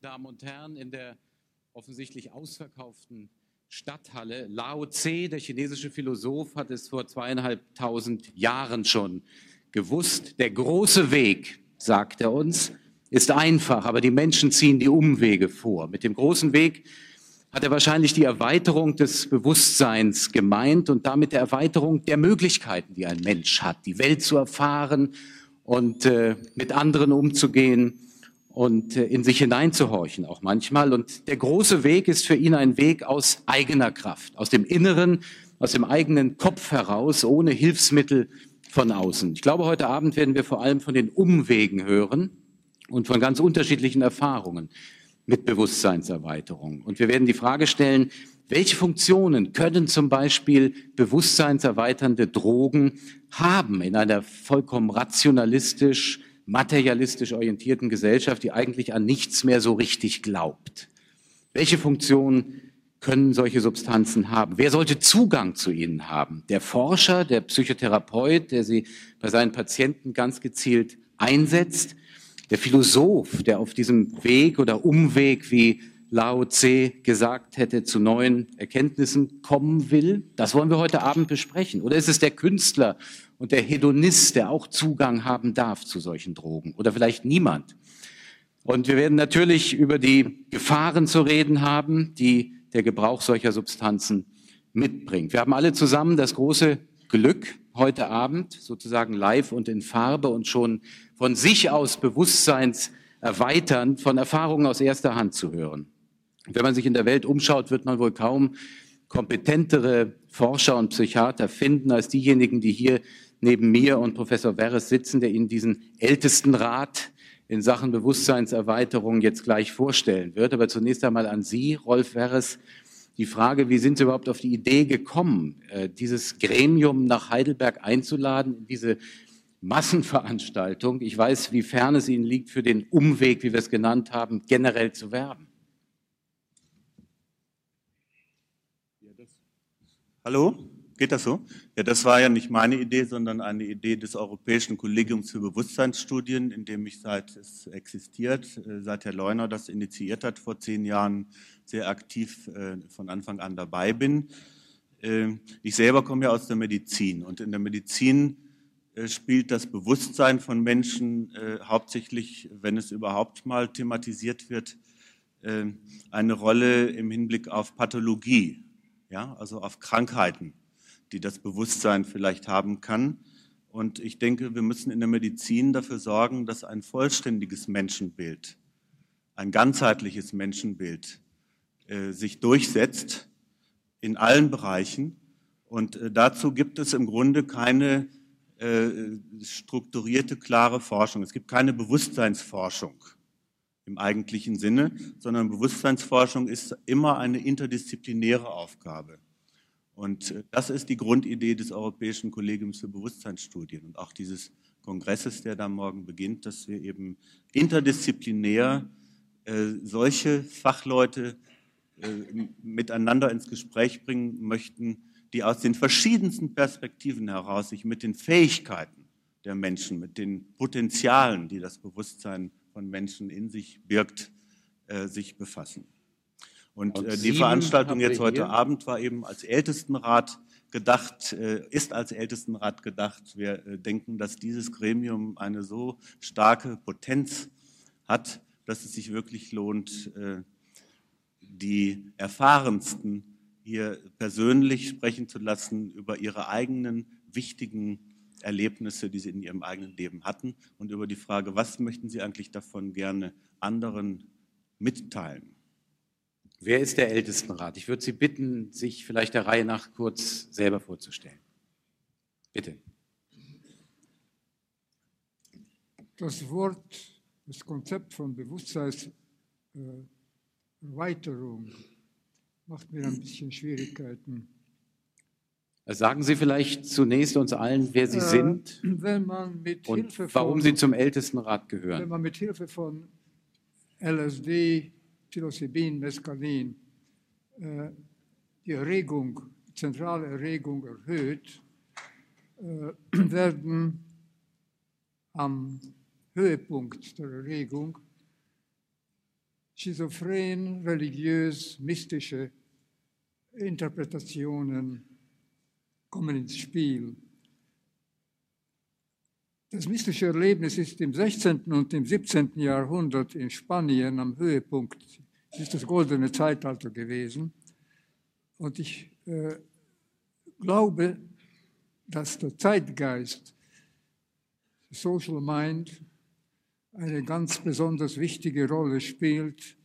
Damen und Herren, in der offensichtlich ausverkauften Stadthalle. Lao Tse, der chinesische Philosoph, hat es vor zweieinhalbtausend Jahren schon gewusst. Der große Weg, sagt er uns, ist einfach, aber die Menschen ziehen die Umwege vor. Mit dem großen Weg hat er wahrscheinlich die Erweiterung des Bewusstseins gemeint und damit der Erweiterung der Möglichkeiten, die ein Mensch hat, die Welt zu erfahren und äh, mit anderen umzugehen und äh, in sich hineinzuhorchen auch manchmal. Und der große Weg ist für ihn ein Weg aus eigener Kraft, aus dem Inneren, aus dem eigenen Kopf heraus, ohne Hilfsmittel von außen. Ich glaube, heute Abend werden wir vor allem von den Umwegen hören und von ganz unterschiedlichen Erfahrungen mit Bewusstseinserweiterung. Und wir werden die Frage stellen, welche Funktionen können zum Beispiel bewusstseinserweiternde Drogen haben in einer vollkommen rationalistisch materialistisch orientierten Gesellschaft, die eigentlich an nichts mehr so richtig glaubt. Welche Funktion können solche Substanzen haben? Wer sollte Zugang zu ihnen haben? Der Forscher, der Psychotherapeut, der sie bei seinen Patienten ganz gezielt einsetzt? Der Philosoph, der auf diesem Weg oder Umweg, wie Lao Tse gesagt hätte, zu neuen Erkenntnissen kommen will? Das wollen wir heute Abend besprechen. Oder ist es der Künstler und der Hedonist, der auch Zugang haben darf zu solchen Drogen? Oder vielleicht niemand? Und wir werden natürlich über die Gefahren zu reden haben, die der Gebrauch solcher Substanzen mitbringt. Wir haben alle zusammen das große Glück, heute Abend sozusagen live und in Farbe und schon von sich aus bewusstseinserweiternd von Erfahrungen aus erster Hand zu hören. Wenn man sich in der Welt umschaut, wird man wohl kaum kompetentere Forscher und Psychiater finden als diejenigen, die hier neben mir und Professor Werres sitzen, der Ihnen diesen ältesten Rat in Sachen Bewusstseinserweiterung jetzt gleich vorstellen wird. Aber zunächst einmal an Sie, Rolf Werres, die Frage, wie sind Sie überhaupt auf die Idee gekommen, äh, dieses Gremium nach Heidelberg einzuladen, in diese Massenveranstaltung? Ich weiß, wie fern es Ihnen liegt, für den Umweg, wie wir es genannt haben, generell zu werben. Hallo? Geht das so? Ja, das war ja nicht meine Idee, sondern eine Idee des Europäischen Kollegiums für Bewusstseinsstudien, in dem ich seit es existiert, äh, seit Herr Leuner das initiiert hat, vor zehn Jahren sehr aktiv äh, von Anfang an dabei bin. Ähm, ich selber komme ja aus der Medizin und in der Medizin äh, spielt das Bewusstsein von Menschen hauptsächlich, wenn es überhaupt mal thematisiert wird, eine Rolle im Hinblick auf Pathologie ja, also auf Krankheiten, die das Bewusstsein vielleicht haben kann. Und ich denke, wir müssen in der Medizin dafür sorgen, dass ein vollständiges Menschenbild, ein ganzheitliches Menschenbild äh, sich durchsetzt in allen Bereichen. Und äh, dazu gibt es im Grunde keine äh, strukturierte, klare Forschung. Es gibt keine Bewusstseinsforschung im eigentlichen Sinne, sondern Bewusstseinsforschung ist immer eine interdisziplinäre Aufgabe. Und äh, das ist die Grundidee des Europäischen Kollegiums für Bewusstseinsstudien und auch dieses Kongresses, der da morgen beginnt, dass wir eben interdisziplinär äh, solche Fachleute äh, miteinander ins Gespräch bringen möchten, die aus den verschiedensten Perspektiven heraus sich mit den Fähigkeiten der Menschen, mit den Potenzialen, die das Bewusstsein von Menschen in sich birgt, sich befassen. Und, Und äh, die Veranstaltung jetzt heute Abend war eben als Ältestenrat gedacht, äh, ist als Ältestenrat gedacht. Wir äh, denken, dass dieses Gremium eine so starke Potenz hat, dass es sich wirklich lohnt, die Erfahrensten hier persönlich sprechen zu lassen über ihre eigenen wichtigen Erlebnisse, die sie in ihrem eigenen Leben hatten und über die Frage, was möchten sie eigentlich davon gerne anderen mitteilen. Wer ist der Ältestenrat? Ich würde Sie bitten, sich vielleicht der Reihe nach kurz selber vorzustellen. Bitte. Das Wort, das Konzept von Bewusstseinserweiterung macht mir ein bisschen Schwierigkeiten. Sagen Sie vielleicht zunächst uns allen, wer Sie äh, sind und warum Sie zum Ältestenrat gehören. Wenn man mit Hilfe von LSD, Psilocybin, Mescalin äh, die Erregung, zentrale Erregung erhöht, äh, werden am Höhepunkt der Erregung schizophren, religiös, mystische Interpretationen kommen ins Spiel. Das mystische Erlebnis ist im 16. und im 17. Jahrhundert in Spanien am Höhepunkt. Es ist das goldene Zeitalter gewesen. Und ich äh, glaube, dass der Zeitgeist, Social Mind, eine ganz besonders wichtige Rolle spielt,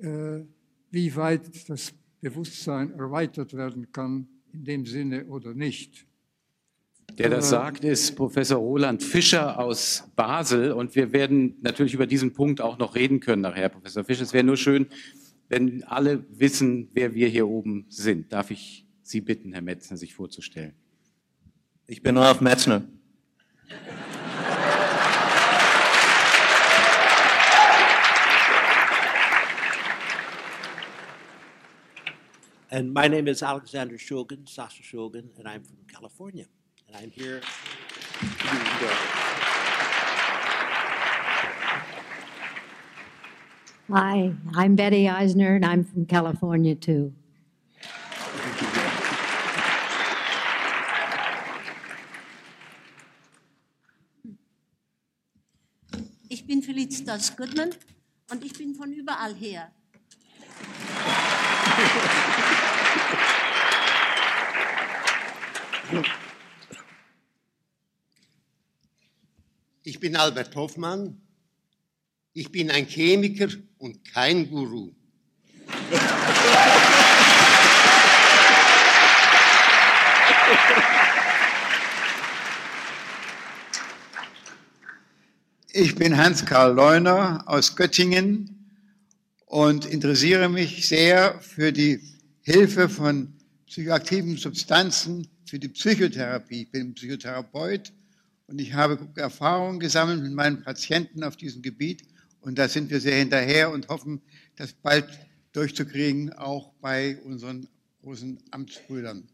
äh, wie weit das Bewusstsein erweitert werden kann in dem Sinne oder nicht. Der das sagt, ist Professor Roland Fischer aus Basel. Und wir werden natürlich über diesen Punkt auch noch reden können nachher, Professor Fischer. Es wäre nur schön, wenn alle wissen, wer wir hier oben sind. Darf ich Sie bitten, Herr Metzner, sich vorzustellen? Ich bin Ralf Metzner. And my name is Alexander Shulgin, Sasha Shulgin, and I'm from California. And I'm here. Hi, I'm Betty Eisner, and I'm from California too. Ich bin Felicitas Goodman und ich bin von überall her. Ich bin Albert Hoffmann. Ich bin ein Chemiker und kein Guru. Ich bin Hans-Karl Leuner aus Göttingen und interessiere mich sehr für die Hilfe von psychoaktiven Substanzen für die Psychotherapie. Ich bin Psychotherapeut und ich habe Erfahrungen gesammelt mit meinen Patienten auf diesem Gebiet und da sind wir sehr hinterher und hoffen, das bald durchzukriegen, auch bei unseren großen Amtsbrüdern.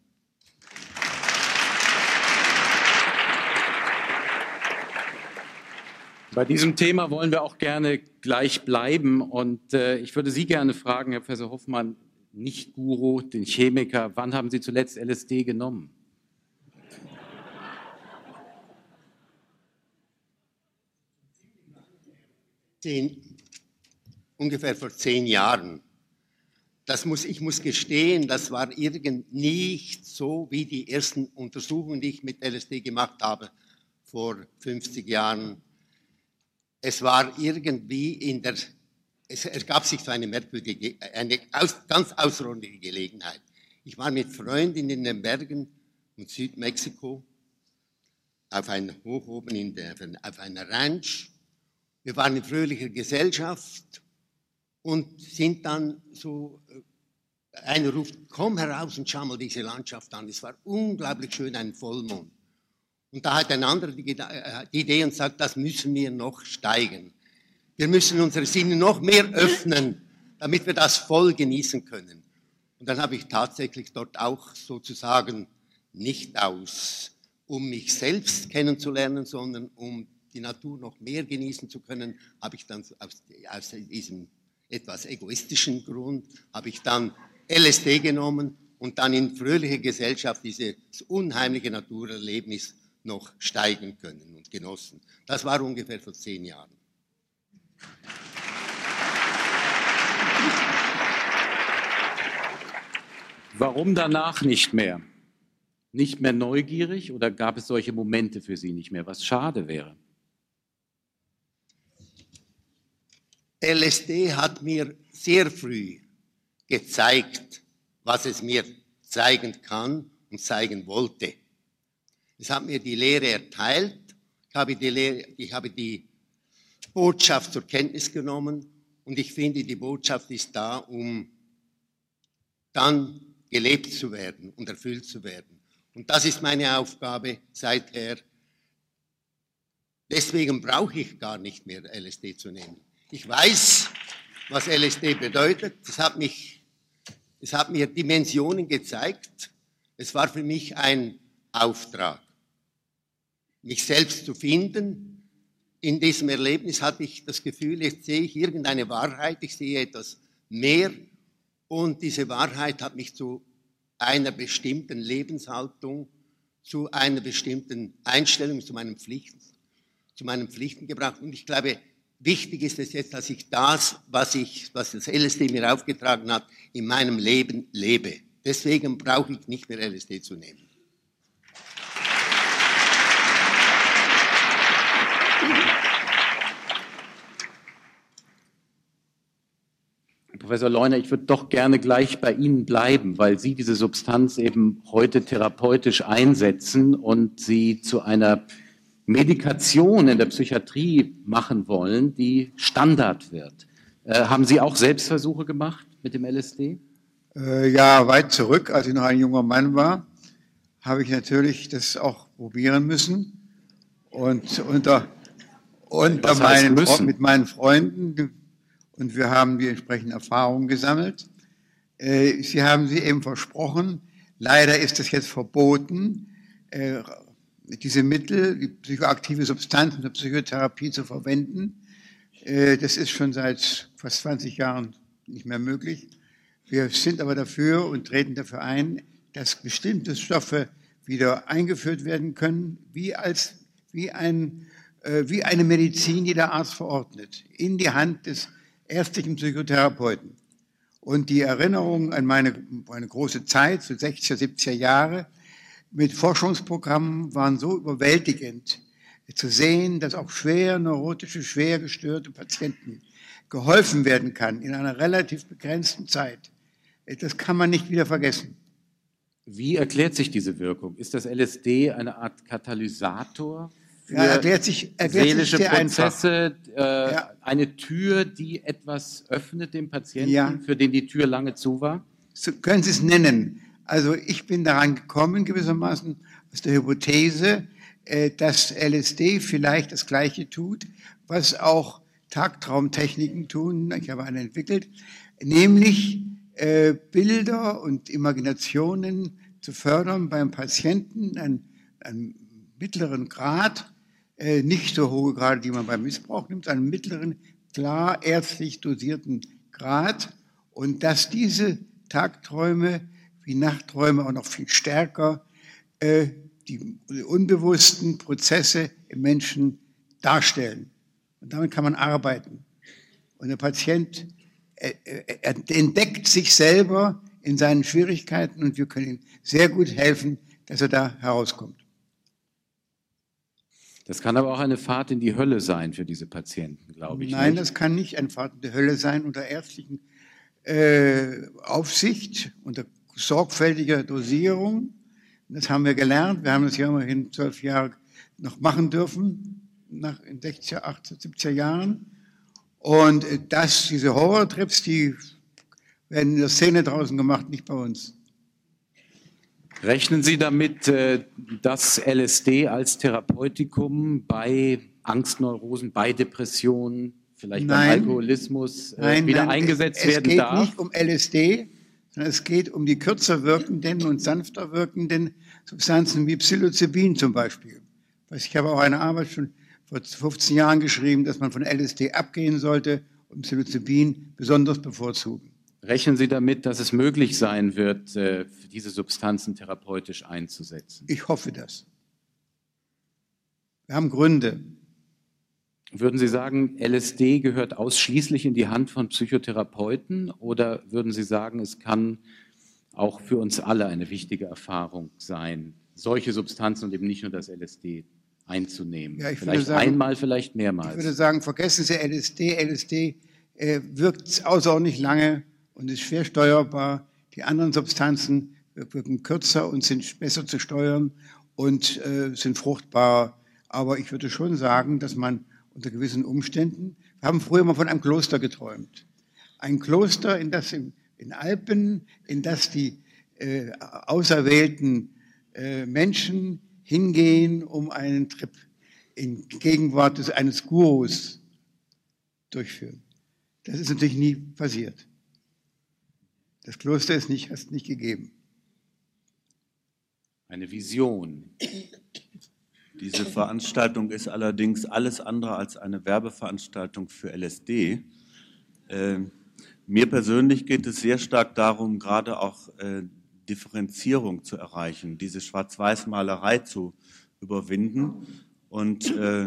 Bei diesem Thema wollen wir auch gerne gleich bleiben. Und äh, ich würde Sie gerne fragen, Herr Professor Hoffmann, nicht Guru, den Chemiker, wann haben Sie zuletzt LSD genommen? Zehn, ungefähr vor zehn Jahren. Das muss, ich muss gestehen, das war irgend nicht so wie die ersten Untersuchungen, die ich mit LSD gemacht habe vor 50 Jahren. Es war irgendwie in der, es ergab sich so eine merkwürdige, eine aus, ganz außerordentliche Gelegenheit. Ich war mit Freunden in den Bergen und Südmexiko auf einem Hoch oben in der, auf einer Ranch. Wir waren in fröhlicher Gesellschaft und sind dann so, einer ruft, komm heraus und schau mal diese Landschaft an. Es war unglaublich schön, ein Vollmond. Und da hat ein anderer die, die Idee und sagt, das müssen wir noch steigen. Wir müssen unsere Sinne noch mehr öffnen, damit wir das voll genießen können. Und dann habe ich tatsächlich dort auch sozusagen nicht aus, um mich selbst kennenzulernen, sondern um die Natur noch mehr genießen zu können, habe ich dann aus, aus diesem etwas egoistischen Grund, habe ich dann LSD genommen und dann in fröhlicher Gesellschaft dieses unheimliche Naturerlebnis noch steigen können und genossen. Das war ungefähr vor zehn Jahren. Warum danach nicht mehr? Nicht mehr neugierig oder gab es solche Momente für Sie nicht mehr, was schade wäre? LSD hat mir sehr früh gezeigt, was es mir zeigen kann und zeigen wollte. Es hat mir die Lehre erteilt. Ich habe die, Lehre, ich habe die Botschaft zur Kenntnis genommen und ich finde, die Botschaft ist da, um dann gelebt zu werden und erfüllt zu werden. Und das ist meine Aufgabe seither. Deswegen brauche ich gar nicht mehr LSD zu nehmen. Ich weiß, was LSD bedeutet. Es hat, mich, es hat mir Dimensionen gezeigt. Es war für mich ein Auftrag mich selbst zu finden, in diesem Erlebnis hatte ich das Gefühl, jetzt sehe ich irgendeine Wahrheit, ich sehe etwas mehr und diese Wahrheit hat mich zu einer bestimmten Lebenshaltung, zu einer bestimmten Einstellung zu meinen Pflichten, zu meinen Pflichten gebracht. Und ich glaube, wichtig ist es jetzt, dass ich das, was ich, was das LSD mir aufgetragen hat, in meinem Leben lebe. Deswegen brauche ich nicht mehr LSD zu nehmen. Professor Leuner, ich würde doch gerne gleich bei Ihnen bleiben, weil Sie diese Substanz eben heute therapeutisch einsetzen und sie zu einer Medikation in der Psychiatrie machen wollen, die Standard wird. Äh, haben Sie auch Selbstversuche gemacht mit dem LSD? Äh, ja, weit zurück, als ich noch ein junger Mann war, habe ich natürlich das auch probieren müssen. Und unter, unter meinen, mit meinen Freunden, und wir haben die entsprechenden Erfahrungen gesammelt. Äh, Sie haben sie eben versprochen. Leider ist es jetzt verboten, äh, diese Mittel, die psychoaktive Substanzen zur Psychotherapie zu verwenden. Äh, das ist schon seit fast 20 Jahren nicht mehr möglich. Wir sind aber dafür und treten dafür ein, dass bestimmte Stoffe wieder eingeführt werden können, wie, als, wie, ein, wie eine Medizin, die der Arzt verordnet, in die Hand des ärztlichen Psychotherapeuten. Und die Erinnerung an meine, meine große Zeit, so 60er, 70er Jahre, mit Forschungsprogrammen waren so überwältigend, zu sehen, dass auch schwer neurotische, schwer gestörte Patienten geholfen werden kann in einer relativ begrenzten Zeit. Das kann man nicht wieder vergessen. Wie erklärt sich diese Wirkung? Ist das LSD eine Art Katalysator für ja, erklärt sich, erklärt seelische sich Prozesse, äh, ja. eine Tür, die etwas öffnet dem Patienten, ja. für den die Tür lange zu war? So können Sie es nennen. Also ich bin daran gekommen, gewissermaßen aus der Hypothese, äh, dass LSD vielleicht das Gleiche tut, was auch Tagtraumtechniken tun. Ich habe eine entwickelt, nämlich äh, Bilder und Imaginationen zu fördern beim Patienten, einen, einen mittleren Grad, äh, nicht so hohe Grade, die man beim Missbrauch nimmt, einen mittleren, klar ärztlich dosierten Grad und dass diese Tagträume wie Nachtträume auch noch viel stärker äh, die, die unbewussten Prozesse im Menschen darstellen. Und damit kann man arbeiten. Und der Patient äh, äh, entdeckt sich selber in seinen Schwierigkeiten und wir können ihm sehr gut helfen, dass er da herauskommt. Das kann aber auch eine Fahrt in die Hölle sein für diese Patienten, glaube ich. Nein, nicht. das kann nicht eine Fahrt in die Hölle sein unter ärztlichen äh, Aufsicht, unter sorgfältiger Dosierung. Das haben wir gelernt. Wir haben das ja immerhin zwölf Jahre noch machen dürfen, nach, in 60er, 80er, 70er Jahren. Und äh, das, diese Horrortrips, die werden in der Szene draußen gemacht, nicht bei uns. Rechnen Sie damit, äh, dass LSD als Therapeutikum bei Angstneurosen, bei Depressionen, vielleicht nein, beim Alkoholismus äh, nein, wieder nein, eingesetzt es, werden darf? Es geht nicht um LSD, sondern es geht um die kürzer wirkenden und sanfter wirkenden Substanzen wie Psilocybin zum Beispiel. Ich habe auch eine Arbeit schon vor 15 Jahren geschrieben, dass man von LSD abgehen sollte und Psilocybin besonders bevorzugen. Rechnen Sie damit, dass es möglich sein wird, äh, diese Substanzen therapeutisch einzusetzen? Ich hoffe das. Wir haben Gründe. Würden Sie sagen, LSD gehört ausschließlich in die Hand von Psychotherapeuten oder würden Sie sagen, es kann auch für uns alle eine wichtige Erfahrung sein, solche Substanzen und eben nicht nur das LSD einzunehmen? Ja, vielleicht sagen, einmal, vielleicht mehrmals. Ich würde sagen, vergessen Sie LSD. LSD äh, wirkt außerordentlich lange und ist schwer steuerbar. Die anderen Substanzen wirken kürzer und sind besser zu steuern und äh, sind fruchtbar. Aber ich würde schon sagen, dass man unter gewissen Umständen, wir haben früher mal von einem Kloster geträumt. Ein Kloster, in das in, in Alpen, in das die äh, auserwählten äh, Menschen hingehen, um einen Trip in Gegenwart des, eines Gurus durchführen. Das ist natürlich nie passiert. Das Kloster ist nicht, hast nicht gegeben. Eine Vision, Diese Veranstaltung ist allerdings alles andere als eine Werbeveranstaltung für LSD. Äh, mir persönlich geht es sehr stark darum, gerade auch äh, Differenzierung zu erreichen, diese Schwarz-Weiß-Malerei zu überwinden. Und äh,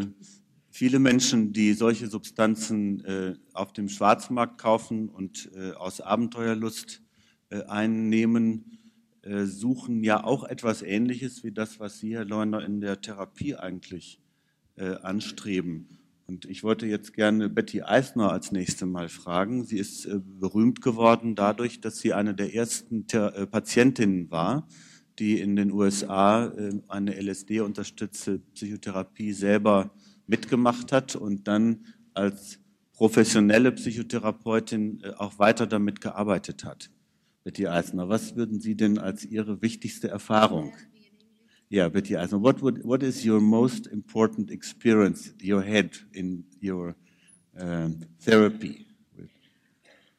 viele Menschen, die solche Substanzen äh, auf dem Schwarzmarkt kaufen und äh, aus Abenteuerlust äh, einnehmen, suchen ja auch etwas Ähnliches wie das, was Sie, Herr Leuner, in der Therapie eigentlich äh, anstreben. Und ich wollte jetzt gerne Betty Eisner als nächste Mal fragen. Sie ist äh, berühmt geworden dadurch, dass sie eine der ersten äh, Patientinnen war, die in den USA äh, eine LSD-unterstützte Psychotherapie selber mitgemacht hat und dann als professionelle Psychotherapeutin auch weiter damit gearbeitet hat. Betty Eisner, was würden Sie denn als Ihre wichtigste Erfahrung Yeah, yeah. So, what would what is your most important experience you had in your um, therapy?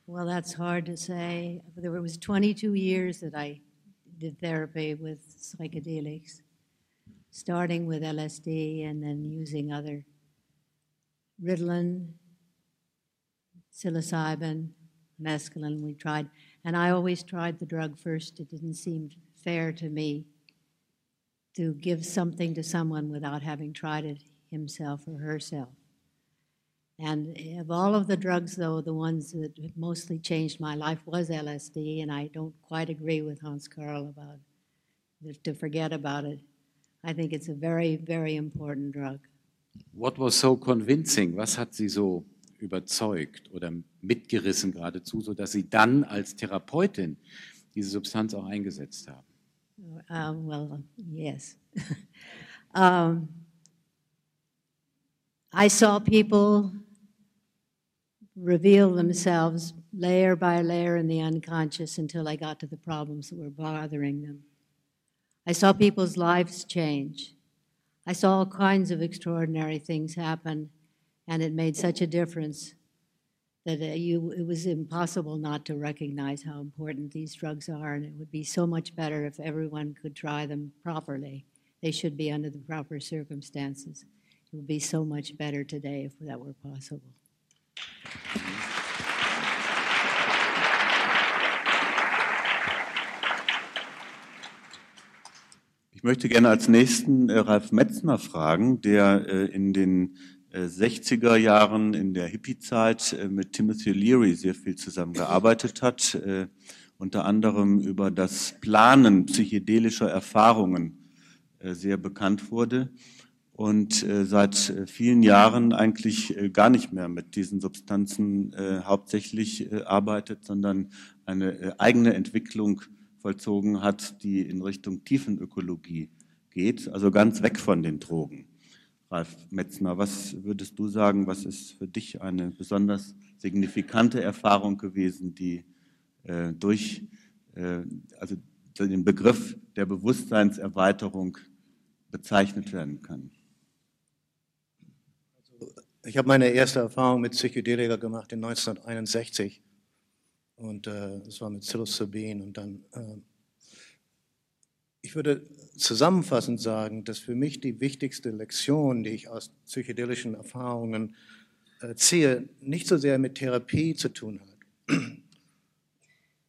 Well, that's hard to say. There was 22 years that I did therapy with psychedelics, starting with LSD and then using other Ritalin, psilocybin, mescaline. We tried, and I always tried the drug first. It didn't seem fair to me to give something to someone without having tried it himself or herself. And of all of the drugs, though, the ones that mostly changed my life was LSD, and I don't quite agree with Hans Karl about to forget about it. I think it's a very, very important drug. What was so convincing? Was hat Sie so überzeugt oder mitgerissen geradezu, sodass Sie dann als Therapeutin diese Substanz auch eingesetzt haben? Um, well, yes. um, I saw people reveal themselves layer by layer in the unconscious until I got to the problems that were bothering them. I saw people's lives change. I saw all kinds of extraordinary things happen, and it made such a difference that uh, you, it was impossible not to recognize how important these drugs are, and it would be so much better if everyone could try them properly. They should be under the proper circumstances. It would be so much better today if that were possible. Ich möchte gerne als nächsten äh, Ralf Metzner fragen, der äh, in den 60er Jahren in der Hippie-Zeit äh, mit Timothy Leary sehr viel zusammengearbeitet hat, äh, unter anderem über das Planen psychedelischer Erfahrungen äh, sehr bekannt wurde und seit vielen Jahren eigentlich gar nicht mehr mit diesen Substanzen hauptsächlich arbeitet, sondern eine eigene Entwicklung vollzogen hat, die in Richtung Tiefenökologie geht, also ganz weg von den Drogen. Ralf Metzner, was würdest du sagen, was ist für dich eine besonders signifikante Erfahrung gewesen, die äh, durch äh, also den Begriff der Bewusstseinserweiterung bezeichnet werden kann? Also, ich habe meine erste Erfahrung mit Psychedelika gemacht in 1961 und äh, das war mit Psilocybin und dann äh, ich würde zusammenfassend sagen, dass für mich die wichtigste Lektion, die ich aus psychedelischen Erfahrungen äh, ziehe, nicht so sehr mit Therapie zu tun hat.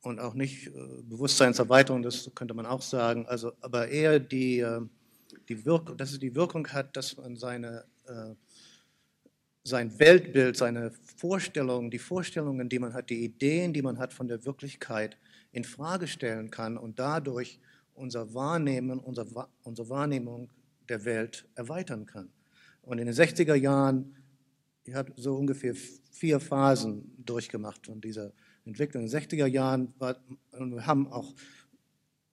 Und auch nicht äh, Bewusstseinserweiterung, das könnte man auch sagen, also, aber eher die, äh, die Wirkung, dass es die Wirkung hat, dass man seine, sein Weltbild, seine Vorstellungen, die Vorstellungen, die man hat, die Ideen, die man hat von der Wirklichkeit in Frage stellen kann und dadurch unser Wahrnehmen, unser, unsere Wahrnehmung der Welt erweitern kann. Und in den 60er Jahren, ich habe so ungefähr vier Phasen durchgemacht von dieser Entwicklung. In den 60er Jahren war, wir haben auch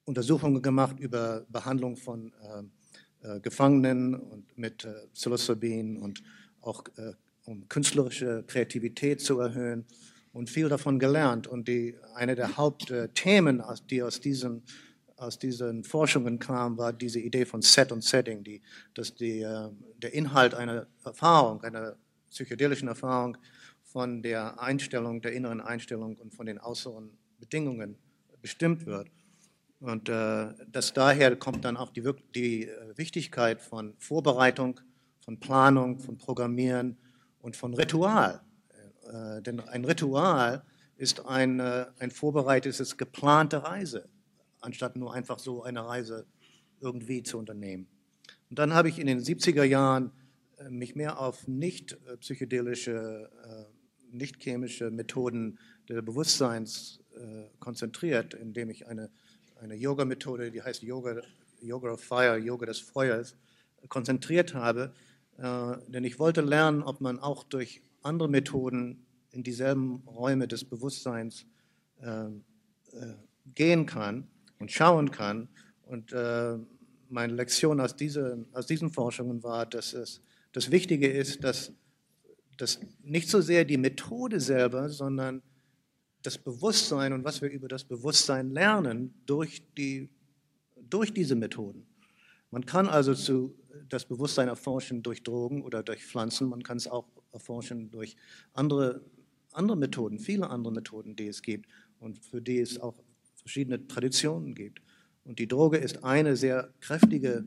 Untersuchungen gemacht über Behandlung von äh, äh, Gefangenen und mit äh, Psilocybin und auch äh, um künstlerische Kreativität zu erhöhen und viel davon gelernt. Und die, eine der Hauptthemen, die aus diesem aus diesen Forschungen kam, war diese Idee von Set und Setting, die, dass die, äh, der Inhalt einer Erfahrung, einer psychedelischen Erfahrung von der Einstellung, der inneren Einstellung und von den äußeren Bedingungen bestimmt wird. Und äh, das daher kommt dann auch die, die äh, Wichtigkeit von Vorbereitung, von Planung, von Programmieren und von Ritual. Äh, denn ein Ritual ist eine, ein vorbereitetes, geplante Reise, anstatt nur einfach so eine Reise irgendwie zu unternehmen. Und dann habe ich in den 70er Jahren äh, mich mehr auf nicht äh, psychedelische, äh, nicht chemische Methoden des Bewusstseins konzentriert, indem ich eine, eine Yoga-Methode, die heißt Yoga, Yoga of Fire, Yoga des Feuers, konzentriert habe. Denn ich wollte lernen, ob man auch durch andere Methoden in dieselben Räume des Bewusstseins gehen kann und schauen kann. Und meine Lektion aus, diese, aus diesen Forschungen war, dass es das Wichtige ist, dass, dass nicht so sehr die Methode selber, sondern das Bewusstsein und was wir über das Bewusstsein lernen durch, die, durch diese Methoden. Man kann also zu, das Bewusstsein erforschen durch Drogen oder durch Pflanzen, man kann es auch erforschen durch andere, andere Methoden, viele andere Methoden, die es gibt und für die es auch verschiedene Traditionen gibt. Und die Droge ist eine sehr kräftige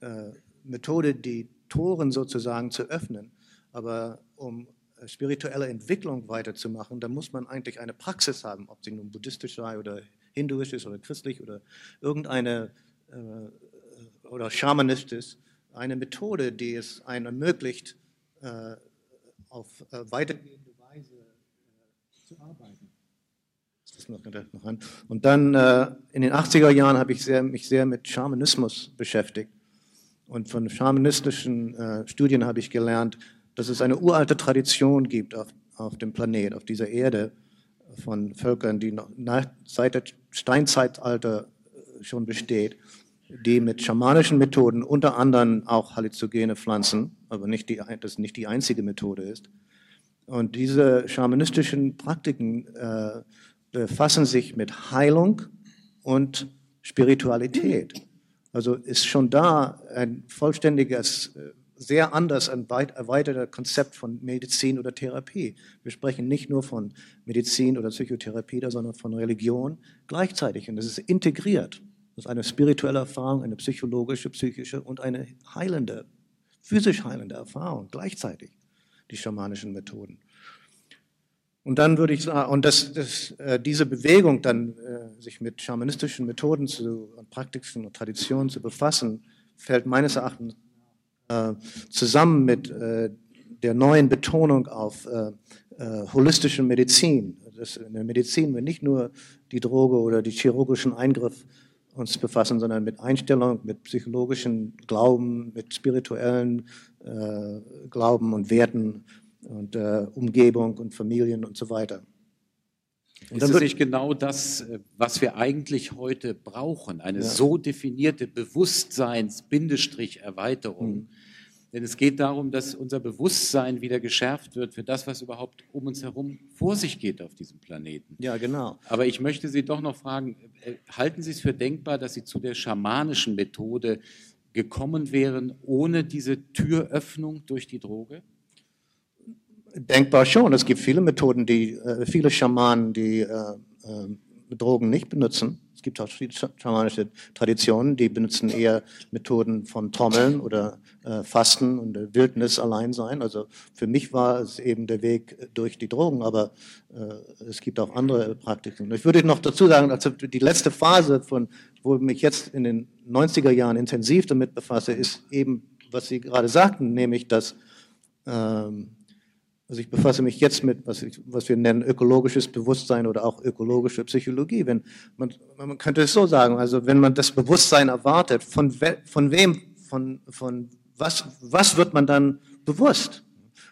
äh, Methode, die Toren sozusagen zu öffnen. Aber um äh, spirituelle Entwicklung weiterzumachen, da muss man eigentlich eine Praxis haben, ob sie nun buddhistisch sei oder hinduisch ist oder christlich oder irgendeine äh, oder schamanistisch, eine Methode, die es einem ermöglicht, äh, auf äh, weitergehende Weise äh, zu arbeiten. Das noch, noch an. Und dann äh, in den 80er Jahren habe ich sehr, mich sehr mit Schamanismus beschäftigt. Und von schamanistischen äh, Studien habe ich gelernt, dass es eine uralte Tradition gibt auf, auf dem Planet, auf dieser Erde, von Völkern, die noch nach, seit der Steinzeitalter äh, schon besteht, die mit schamanischen Methoden, unter anderem auch halluzogene Pflanzen, aber nicht die, das nicht die einzige Methode ist. Und diese schamanistischen Praktiken äh, befassen sich mit Heilung und Spiritualität. Also ist schon da ein vollständiges, äh, sehr anders ein weit erweiterter Konzept von Medizin oder Therapie. Wir sprechen nicht nur von Medizin oder Psychotherapie, sondern von Religion gleichzeitig. Und das ist integriert. Das ist eine spirituelle Erfahrung, eine psychologische, psychische und eine heilende, physisch heilende Erfahrung gleichzeitig, die schamanischen Methoden. Und dann würde ich sagen, und das, das, äh, diese Bewegung dann, äh, sich mit schamanistischen Methoden zu Praktiken und Traditionen zu befassen, fällt meines Erachtens äh, zusammen mit äh, der neuen Betonung auf äh, äh, holistische Medizin. Dass in der Medizin wir nicht nur die Droge oder die chirurgischen Eingriff uns befassen, sondern mit Einstellung, mit psychologischen Glauben, mit spirituellen Glauben und Werten und äh, Umgebung und Familien und so weiter. Und ist es nicht genau das, äh, was wir eigentlich heute brauchen? Eine ja. so definierte Bewusstseins-Erweiterung. Mhm. Denn es geht darum, dass unser Bewusstsein wieder geschärft wird für das, was überhaupt um uns herum vor sich geht auf diesem Planeten. Ja, genau. Aber ich möchte Sie doch noch fragen, äh, halten Sie es für denkbar, dass Sie zu der schamanischen Methode gekommen wären, ohne diese Türöffnung durch die Droge? Denkbar schon. Es gibt viele Methoden, die äh, viele Schamanen, die äh, äh, Drogen nicht benutzen. Es gibt auch schamanische Traditionen, die benutzen eher Methoden von Trommeln oder Fasten und Wildnis allein sein. Also für mich war es eben der Weg durch die Drogen, aber es gibt auch andere Praktiken. Ich würde noch dazu sagen, also die letzte Phase, von, wo ich mich jetzt in den 90er Jahren intensiv damit befasse, ist eben, was Sie gerade sagten, nämlich dass ähm, also ich befasse mich jetzt mit, was, ich, was, wir nennen ökologisches Bewusstsein oder auch ökologische Psychologie. Wenn man, man könnte es so sagen, also wenn man das Bewusstsein erwartet, von, we, von wem, von, von was, was wird man dann bewusst?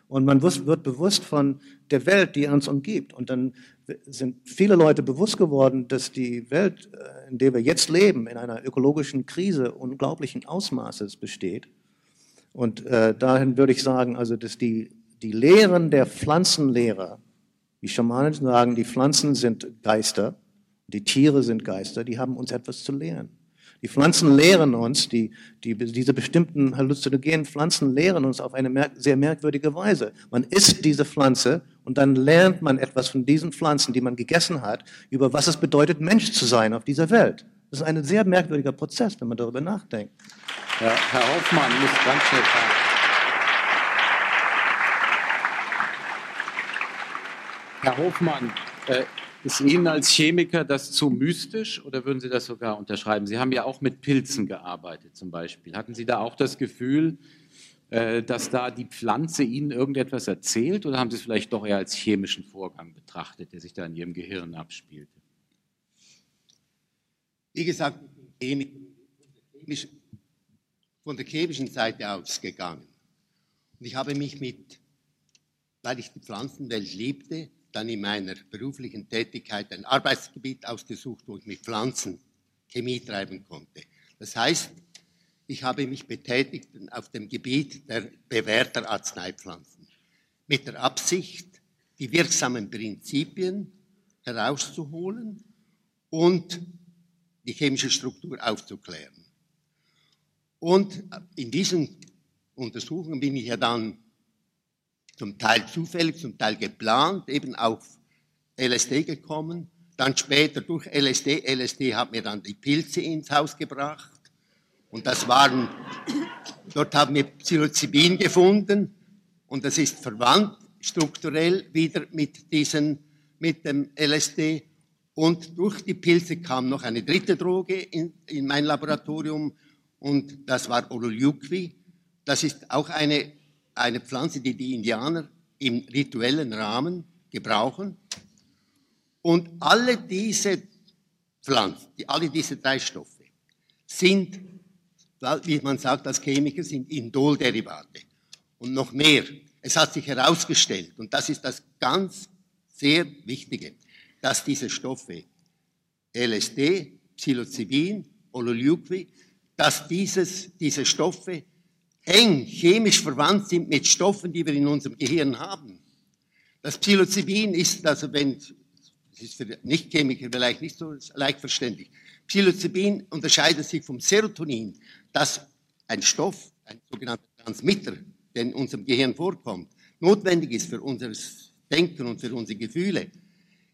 Und man wird bewusst von der Welt, die uns umgibt. Und dann sind viele Leute bewusst geworden, dass die Welt, äh, in der wir jetzt leben, in einer ökologischen Krise unglaublichen Ausmaßes besteht. Und äh, dahin würde ich sagen, also dass die die Lehren der Pflanzenlehrer, die Schamanen sagen, die Pflanzen sind Geister, die Tiere sind Geister, die haben uns etwas zu lehren. Die Pflanzen lehren uns, die, die, diese bestimmten halluzinogenen Pflanzen lehren uns auf eine merk sehr merkwürdige Weise. Man isst diese Pflanze und dann lernt man etwas von diesen Pflanzen, die man gegessen hat, über was es bedeutet, Mensch zu sein auf dieser Welt. Das ist ein sehr merkwürdiger Prozess, wenn man darüber nachdenkt. Ja, Herr Hoffmann muss ganz schnell fragen. Herr Hofmann, äh, ist Ihnen als Chemiker das zu mystisch oder würden Sie das sogar unterschreiben? Sie haben ja auch mit Pilzen gearbeitet zum Beispiel. Hatten Sie da auch das Gefühl, äh, dass da die Pflanze Ihnen irgendetwas erzählt oder haben Sie es vielleicht doch eher als chemischen Vorgang betrachtet, der sich da in Ihrem Gehirn abspielt? Wie gesagt, von der chemischen Seite ausgegangen. Und ich habe mich mit, weil ich die Pflanzenwelt liebte, dann in meiner beruflichen Tätigkeit ein Arbeitsgebiet ausgesucht, wo ich mit Pflanzen Chemie treiben konnte. Das heißt, ich habe mich betätigt auf dem Gebiet der bewährter Arzneipflanzen mit der Absicht, die wirksamen Prinzipien herauszuholen und die chemische Struktur aufzuklären. Und in diesen Untersuchungen bin ich ja dann zum Teil zufällig, zum Teil geplant, eben auf LSD gekommen. Dann später durch LSD. LSD hat mir dann die Pilze ins Haus gebracht. Und das waren, dort haben wir Psilocybin gefunden. Und das ist verwandt strukturell wieder mit diesen, mit dem LSD. Und durch die Pilze kam noch eine dritte Droge in, in mein Laboratorium. Und das war Ololiuqui. Das ist auch eine eine Pflanze, die die Indianer im rituellen Rahmen gebrauchen. Und alle diese Pflanzen, alle diese drei Stoffe sind, wie man sagt als Chemiker, sind Indolderivate. Und noch mehr. Es hat sich herausgestellt, und das ist das ganz sehr Wichtige, dass diese Stoffe LSD, Psilocybin, Ololiuqui, dass dieses, diese Stoffe eng chemisch verwandt sind mit Stoffen, die wir in unserem Gehirn haben. Das Psilocybin ist, also wenn, das ist für Nichtchemiker vielleicht nicht so leicht verständlich. Psilocybin unterscheidet sich vom Serotonin, das ein Stoff, ein sogenannter Transmitter, der in unserem Gehirn vorkommt, notwendig ist für unser Denken und für unsere Gefühle,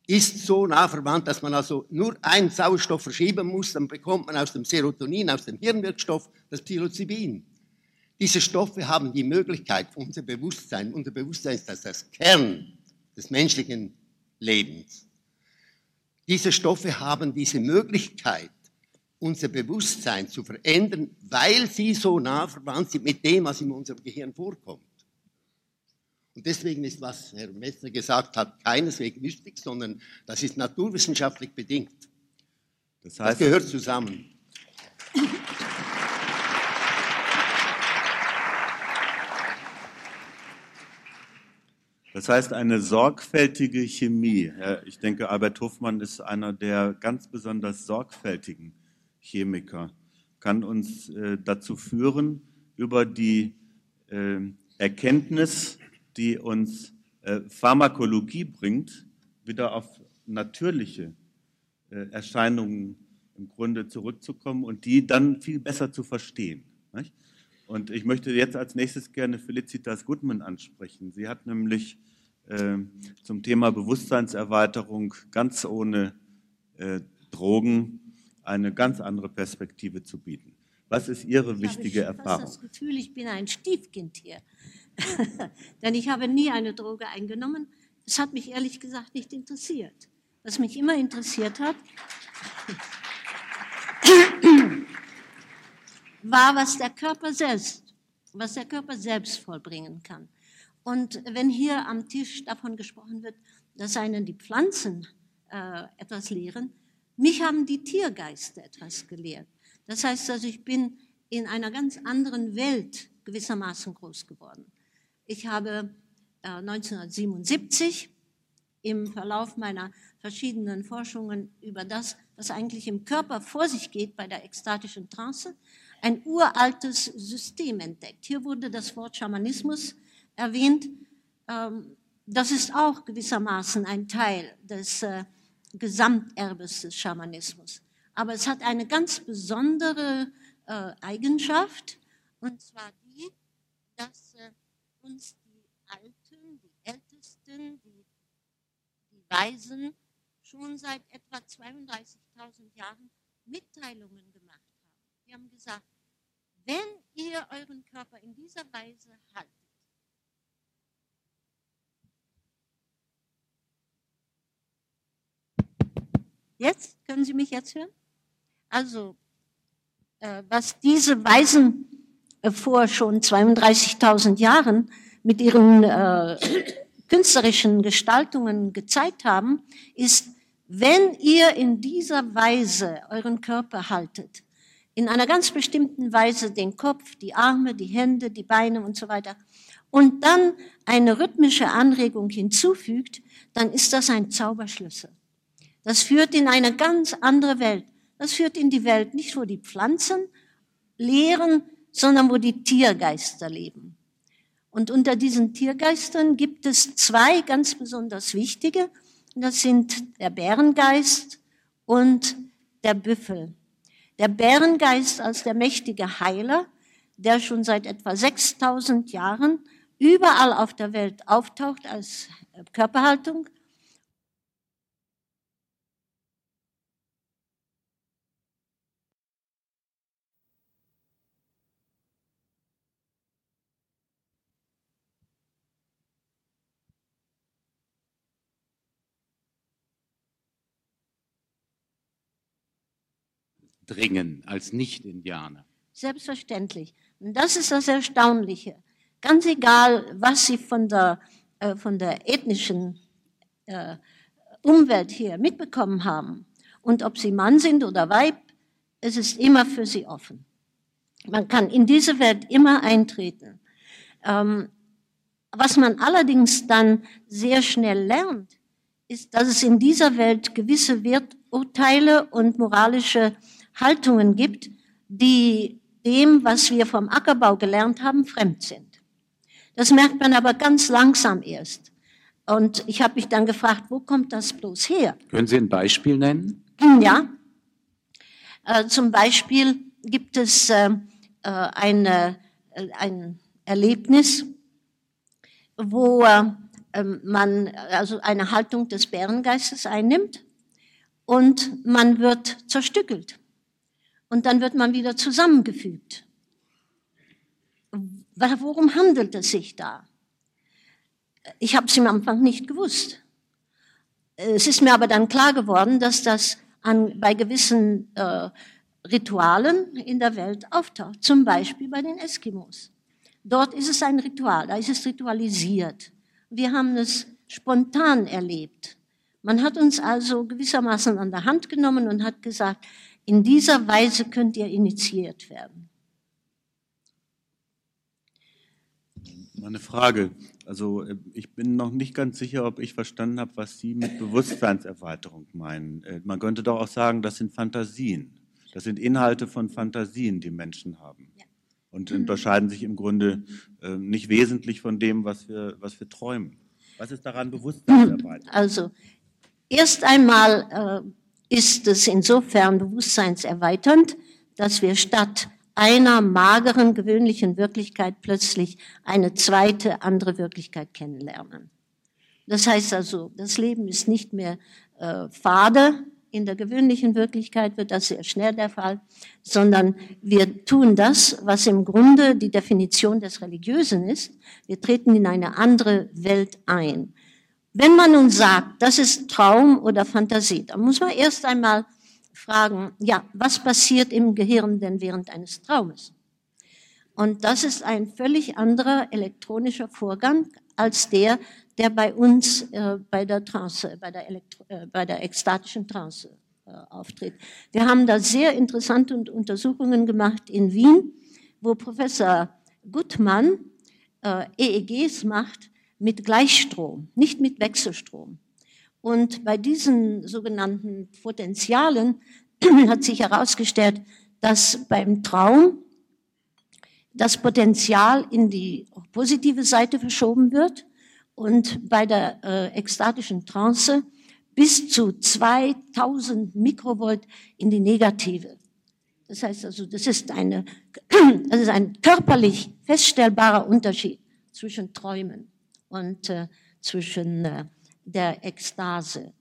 ist so nah verwandt, dass man also nur einen Sauerstoff verschieben muss, dann bekommt man aus dem Serotonin, aus dem Hirnwirkstoff, das Psilocybin. Diese Stoffe haben die Möglichkeit, unser Bewusstsein, unser Bewusstsein ist das, das Kern des menschlichen Lebens. Diese Stoffe haben diese Möglichkeit, unser Bewusstsein zu verändern, weil sie so nah verwandt sind mit dem, was in unserem Gehirn vorkommt. Und deswegen ist, was Herr Messner gesagt hat, keineswegs wichtig, sondern das ist naturwissenschaftlich bedingt. Das, heißt, das gehört zusammen. Das heißt, eine sorgfältige Chemie. Ich denke, Albert Hofmann ist einer der ganz besonders sorgfältigen Chemiker, kann uns äh, dazu führen, über die äh, Erkenntnis, die uns äh, Pharmakologie bringt, wieder auf natürliche Erscheinungen im Grunde zurückzukommen und die dann viel besser zu verstehen. Und ich möchte jetzt als nächstes gerne Felicitas Goodman ansprechen. Sie hat nämlich äh, zum Thema Bewusstseinserweiterung ganz ohne äh, Drogen eine ganz andere Perspektive zu bieten. Was ist Ihre ich wichtige habe Erfahrung? Ich habe das Gefühl, ich bin ein Stiefkind hier. Denn ich habe nie eine Droge eingenommen. Das hat mich ehrlich gesagt nicht interessiert. Was mich immer interessiert hat, war, was der Körper selbst, was der Körper selbst vollbringen kann. Und wenn hier am Tisch davon gesprochen wird, dass einen die Pflanzen äh, etwas lehren, mich haben die Tiergeister etwas gelehrt. Das heißt also, ich bin in einer ganz anderen Welt gewissermaßen groß geworden. Ich habe äh, 1977 im Verlauf meiner verschiedenen Forschungen über das, was eigentlich im Körper vor sich geht bei der ekstatischen Trance, ein uraltes System entdeckt. Hier wurde das Wort Schamanismus erwähnt. Ähm, das ist auch gewissermaßen ein Teil des äh, Gesamterbes des Schamanismus. Aber es hat eine ganz besondere äh, Eigenschaft, und zwar die, dass äh, uns die Alten, die Ältesten, die, die Weisen schon seit etwa 32.000 Jahren Mitteilungen gemacht haben. Die haben gesagt, wenn ihr euren Körper in dieser Weise haltet, Jetzt? Können Sie mich jetzt hören? Also, äh, was diese Weisen äh, vor schon 32.000 Jahren mit ihren äh, künstlerischen Gestaltungen gezeigt haben, ist, wenn ihr in dieser Weise euren Körper haltet, in einer ganz bestimmten Weise den Kopf, die Arme, die Hände, die Beine und so weiter, und dann eine rhythmische Anregung hinzufügt, dann ist das ein Zauberschlüssel. Das führt in eine ganz andere Welt. Das führt in die Welt, nicht wo die Pflanzen lehren, sondern wo die Tiergeister leben. Und unter diesen Tiergeistern gibt es zwei ganz besonders wichtige. Das sind der Bärengeist und der Büffel. Der Bärengeist als der mächtige Heiler, der schon seit etwa 6000 Jahren überall auf der Welt auftaucht als Körperhaltung dringen als Nicht-Indianer? Selbstverständlich. Und das ist das Erstaunliche. Ganz egal, was Sie von der, äh, von der ethnischen äh, Umwelt her mitbekommen haben und ob Sie Mann sind oder Weib, es ist immer für Sie offen. Man kann in diese Welt immer eintreten. Ähm, was man allerdings dann sehr schnell lernt, ist, dass es in dieser Welt gewisse Werturteile und moralische Haltungen gibt, die dem, was wir vom Ackerbau gelernt haben, fremd sind. Das merkt man aber ganz langsam erst. Und ich habe mich dann gefragt, wo kommt das bloß her? Können Sie ein Beispiel nennen? Ja. Äh, zum Beispiel gibt es äh, äh eine, äh, ein Erlebnis, wo äh, ähm, man also eine Haltung des Bärengeistes einnimmt und man wird zerstückelt und dann wird man wieder zusammengefügt. Worum handelt es sich da? Ich habe es am Anfang nicht gewusst. Es ist mir aber dann klar geworden, dass das an, bei gewissen äh, Ritualen in der Welt auftaucht. Zum Beispiel bei den Eskimos. Dort ist es ein Ritual, da ist es ritualisiert. Wir haben es spontan erlebt. Man hat uns also gewissermaßen an der Hand genommen und hat gesagt, in dieser Weise könnt ihr initiiert werden. Meine Frage. Also äh, ich bin noch nicht ganz sicher, ob ich verstanden habe, was Sie mit Bewusstseinserweiterung meinen. Äh, man könnte doch auch sagen, das sind Fantasien. Das sind Inhalte von Fantasien, die Menschen haben. Ja. Und unterscheiden sich im Grunde äh, nicht wesentlich von dem, was wir, was wir träumen. Was ist daran Bewusstseinserweiterung? Also erst einmal ist es insofern bewusstseinserweiternd, dass wir statt einer mageren, gewöhnlichen Wirklichkeit plötzlich eine zweite, andere Wirklichkeit kennenlernen. Das heißt also, das Leben ist nicht mehr äh, fade. In der gewöhnlichen Wirklichkeit wird das sehr schnell der Fall, sondern wir tun das, was im Grunde die Definition des Religiösen ist. Wir treten in eine andere Welt ein. Wenn man nun sagt, das ist Traum oder Fantasie, dann muss man erst einmal fragen, ja, was passiert im Gehirn denn während eines Traumes? Und das ist ein völlig anderer elektronischer Vorgang als der, der bei uns äh, bei der Trance, bei der, Elektro äh, bei der ekstatischen Trance äh, auftritt. Wir haben da sehr interessante Untersuchungen gemacht in Wien, wo Professor Gutmann äh, EEGs macht mit Gleichstrom, nicht mit Wechselstrom. Und bei diesen sogenannten Potentialen hat sich herausgestellt, dass beim Traum das Potenzial in die positive Seite verschoben wird und bei der äh, ekstatischen Trance bis zu 2000 Mikrovolt in die negative. Das heißt also, das ist, eine, das ist ein körperlich feststellbarer Unterschied zwischen Träumen und äh, zwischen äh, der Ekstase.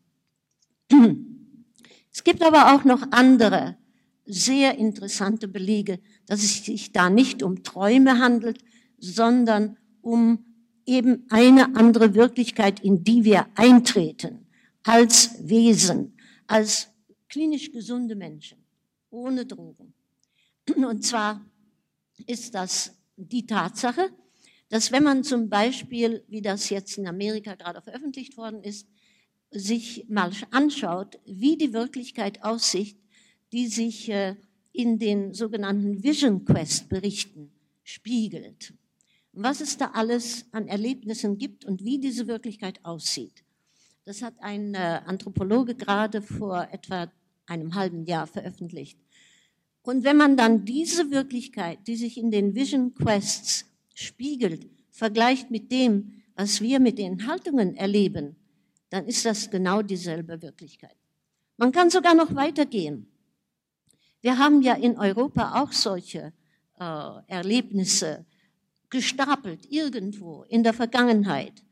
Es gibt aber auch noch andere sehr interessante Belege, dass es sich da nicht um Träume handelt, sondern um eben eine andere Wirklichkeit, in die wir eintreten, als Wesen, als klinisch gesunde Menschen, ohne Drogen. Und zwar ist das die Tatsache, dass wenn man zum Beispiel, wie das jetzt in Amerika gerade veröffentlicht worden ist, sich mal anschaut, wie die Wirklichkeit aussieht, die sich äh, in den sogenannten Vision Quest Berichten spiegelt. Was es da alles an Erlebnissen gibt und wie diese Wirklichkeit aussieht. Das hat ein äh, Anthropologe gerade vor etwa einem halben Jahr veröffentlicht. Und wenn man dann diese Wirklichkeit, die sich in den Vision Quests spiegelt, vergleicht mit dem, was wir mit den Haltungen erleben, dann ist das genau dieselbe Wirklichkeit. Man kann sogar noch weitergehen. Wir haben ja in Europa auch solche äh, Erlebnisse gestapelt, irgendwo in der Vergangenheit.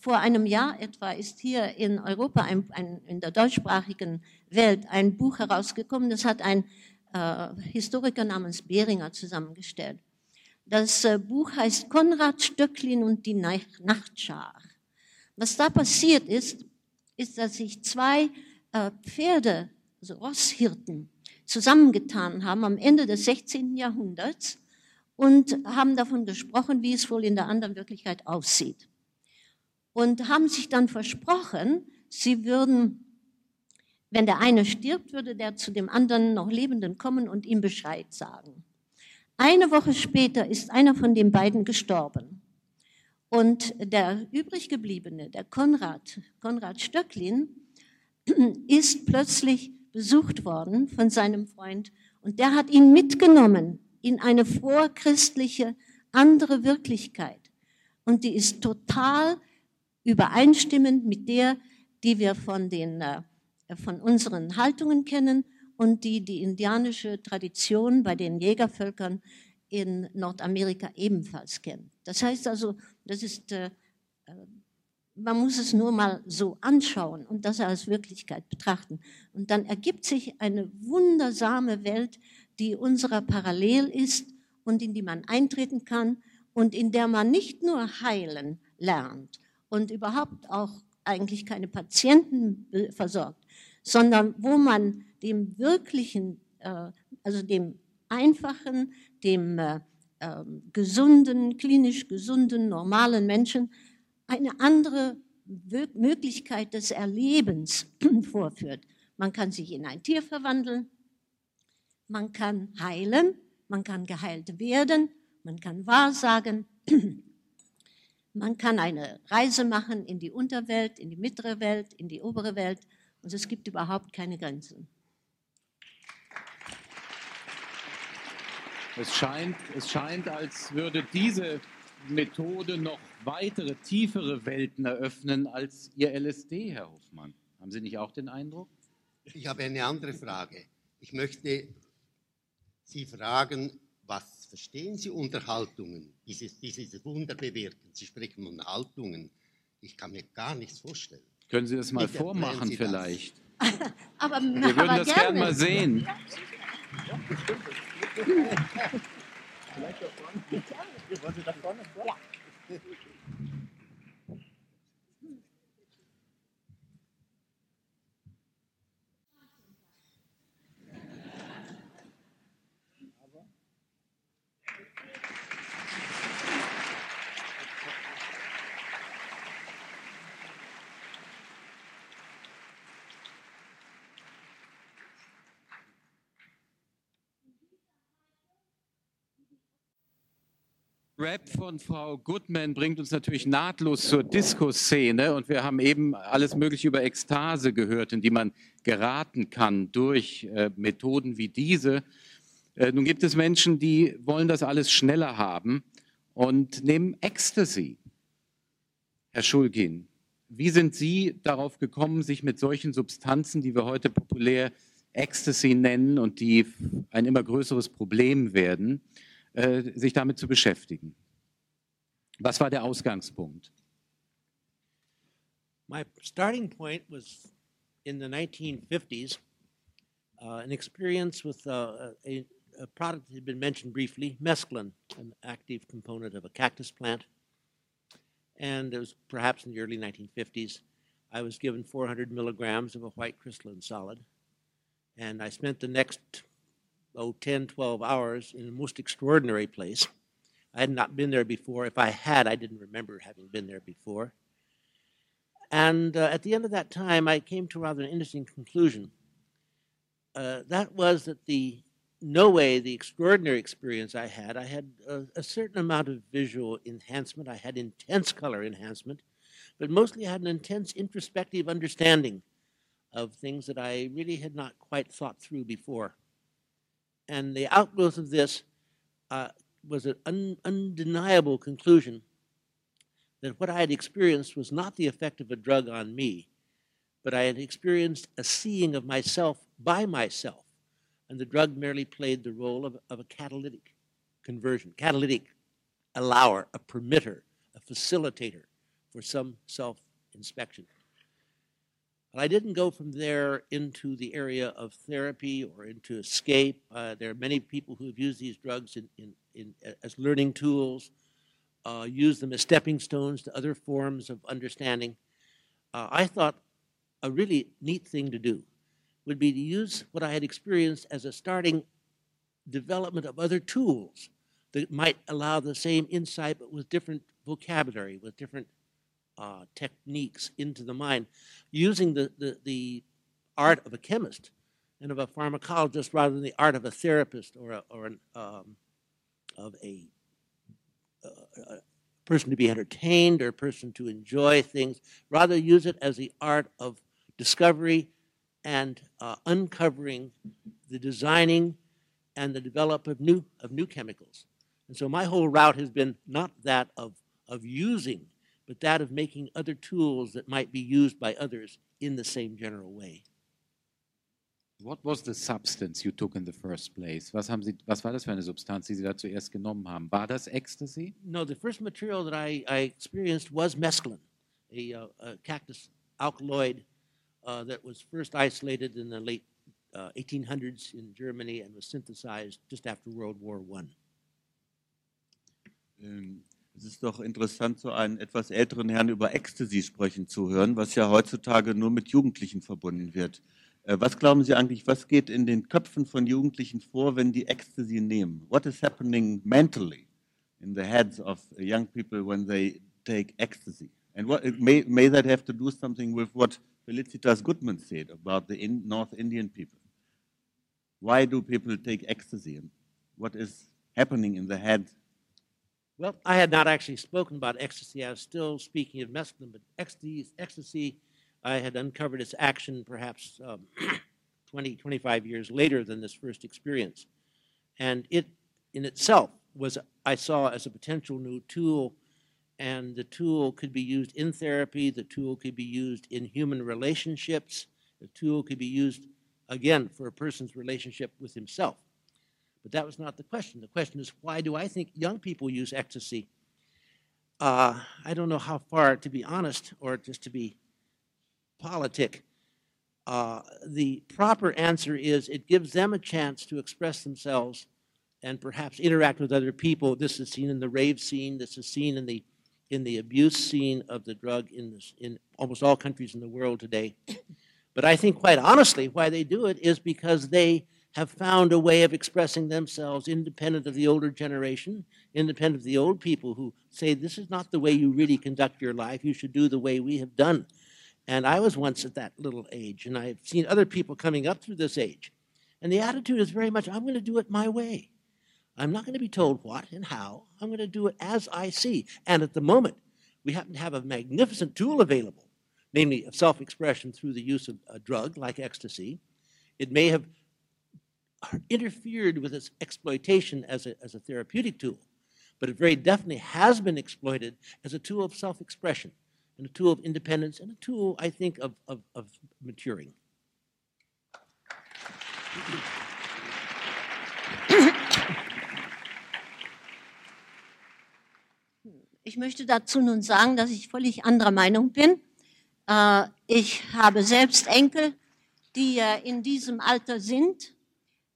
Vor einem Jahr etwa ist hier in Europa, ein, ein, in der deutschsprachigen Welt, ein Buch herausgekommen, das hat ein äh, Historiker namens Behringer zusammengestellt. Das äh, Buch heißt Konrad Stöcklin und die Nachtschar. Was da passiert ist, ist, dass sich zwei äh, Pferde, also Rosshirten, zusammengetan haben am Ende des 16. Jahrhunderts und haben davon gesprochen, wie es wohl in der anderen Wirklichkeit aussieht. Und haben sich dann versprochen, sie würden, wenn der eine stirbt, würde der zu dem anderen noch Lebenden kommen und ihm Bescheid sagen. Eine Woche später ist einer von den beiden gestorben. Und der übriggebliebene, der Konrad, Konrad Stöcklin, ist plötzlich besucht worden von seinem Freund und der hat ihn mitgenommen in eine vorchristliche andere Wirklichkeit. Und die ist total übereinstimmend mit der, die wir von, den, äh, von unseren Haltungen kennen und die die indianische Tradition bei den Jägervölkern in Nordamerika ebenfalls kennen. Das heißt also, das ist, äh, äh, man muss es nur mal so anschauen und das als Wirklichkeit betrachten. Und dann ergibt sich eine wundersame Welt, die unserer parallel ist und in die man eintreten kann und in der man nicht nur heilen lernt und überhaupt auch eigentlich keine Patienten versorgt, sondern wo man dem wirklichen, äh, also dem einfachen, dem äh, ähm, gesunden, klinisch gesunden, normalen Menschen eine andere Möglichkeit des Erlebens vorführt. Man kann sich in ein Tier verwandeln, man kann heilen, man kann geheilt werden, man kann wahrsagen, man kann eine Reise machen in die Unterwelt, in die mittlere Welt, in die obere Welt und es gibt überhaupt keine Grenzen. Es scheint, es scheint, als würde diese Methode noch weitere, tiefere Welten eröffnen als Ihr LSD, Herr Hoffmann. Haben Sie nicht auch den Eindruck? Ich habe eine andere Frage. Ich möchte Sie fragen, was verstehen Sie unter Haltungen? Dieses, dieses Wunderbewirken. Sie sprechen von Haltungen. Ich kann mir gar nichts vorstellen. Können Sie das mal Bitte vormachen vielleicht? aber, Wir würden aber das gerne mal sehen. Ja, Vielleicht da vorne. Wollen Sie da vorne? Ja. Rap von Frau Goodman bringt uns natürlich nahtlos zur Disco-Szene und wir haben eben alles Mögliche über Ekstase gehört, in die man geraten kann durch äh, Methoden wie diese. Äh, nun gibt es Menschen, die wollen das alles schneller haben und nehmen Ecstasy. Herr Schulgin, wie sind Sie darauf gekommen, sich mit solchen Substanzen, die wir heute populär Ecstasy nennen und die ein immer größeres Problem werden, äh, sich damit zu beschäftigen. Was war der Ausgangspunkt? My starting point was in the 1950s. uh, an experience with uh, a, a product that had been mentioned briefly, mescaline, an active component of a cactus plant. And it was perhaps in the early 1950s. I was given 400 milligrams of a white crystalline solid. And I spent the next, oh, 10, 12 hours in a most extraordinary place. I had not been there before. If I had, I didn't remember having been there before. And uh, at the end of that time, I came to rather an interesting conclusion. Uh, that was that the no way the extraordinary experience I had, I had a, a, certain amount of visual enhancement. I had intense color enhancement, but mostly I had an intense introspective understanding of things that I really had not quite thought through before. And the outgrowth of this uh, was an un, undeniable conclusion that what I had experienced was not the effect of a drug on me, but I had experienced a seeing of myself by myself. And the drug merely played the role of, of a catalytic conversion, catalytic allower, a permitter, a facilitator for some self inspection. But I didn't go from there into the area of therapy or into escape. Uh, there are many people who have used these drugs in, in, in, as learning tools, uh, use them as stepping stones to other forms of understanding. Uh, I thought a really neat thing to do would be to use what I had experienced as a starting development of other tools that might allow the same insight but with different vocabulary, with different uh, techniques into the mind, using the, the, the art of a chemist and of a pharmacologist rather than the art of a therapist or, a, or an, um, of a, uh, a person to be entertained or a person to enjoy things. Rather, use it as the art of discovery and uh, uncovering the designing and the development of new, of new chemicals. And so my whole route has been not that of, of using, but that of making other tools that might be used by others in the same general way. What was the substance you took in the first place? Was, haben Sie, was war das für eine Substanz, die Sie da zuerst genommen haben? War das Ecstasy? No, the first material that I, I experienced was mescaline, a, uh, a cactus alkaloid uh, that was first isolated in the late uh, 1800s in Germany and was synthesized just after World War I. es ist doch interessant, so einen etwas älteren Herrn über Ecstasy sprechen zu hören, was ja heutzutage nur mit Jugendlichen verbunden wird. Äh, was glauben Sie eigentlich, was geht in den Köpfen von Jugendlichen vor, wenn die Ecstasy nehmen? What is happening mentally in the heads of young people when they take ecstasy? And what, may, may that have to do something with what Felicitas Goodman said about the in North Indian people? Why do people take ecstasy? What is happening in the head? Well, I had not actually spoken about ecstasy. I was still speaking of mescaline, but ecstasy, ecstasy I had uncovered its action perhaps um, 20, 25 years later than this first experience. And it in itself was, I saw as a potential new tool, and the tool could be used in therapy, the tool could be used in human relationships, the tool could be used, again, for a person's relationship with himself. But that was not the question. The question is, why do I think young people use ecstasy? Uh, I don't know how far, to be honest, or just to be politic. Uh, the proper answer is it gives them a chance to express themselves and perhaps interact with other people. This is seen in the rave scene. This is seen in the in the abuse scene of the drug in this, in almost all countries in the world today. But I think, quite honestly, why they do it is because they have found a way of expressing themselves independent of the older generation, independent of the old people who say, This is not the way you really conduct your life. You should do the way we have done. And I was once at that little age, and I've seen other people coming up through this age. And the attitude is very much, I'm going to do it my way. I'm not going to be told what and how. I'm going to do it as I see. And at the moment, we happen to have a magnificent tool available, namely self expression through the use of a drug like ecstasy. It may have interfered with its exploitation as a, as a therapeutic tool, but it very definitely has been exploited as a tool of self expression and a tool of independence, and a tool, I think, of, of, of maturing. Ich möchte dazu nun sagen, dass ich völlig anderer Meinung bin. Äh, ich habe selbst Enkel die äh, in diesem Alter sind,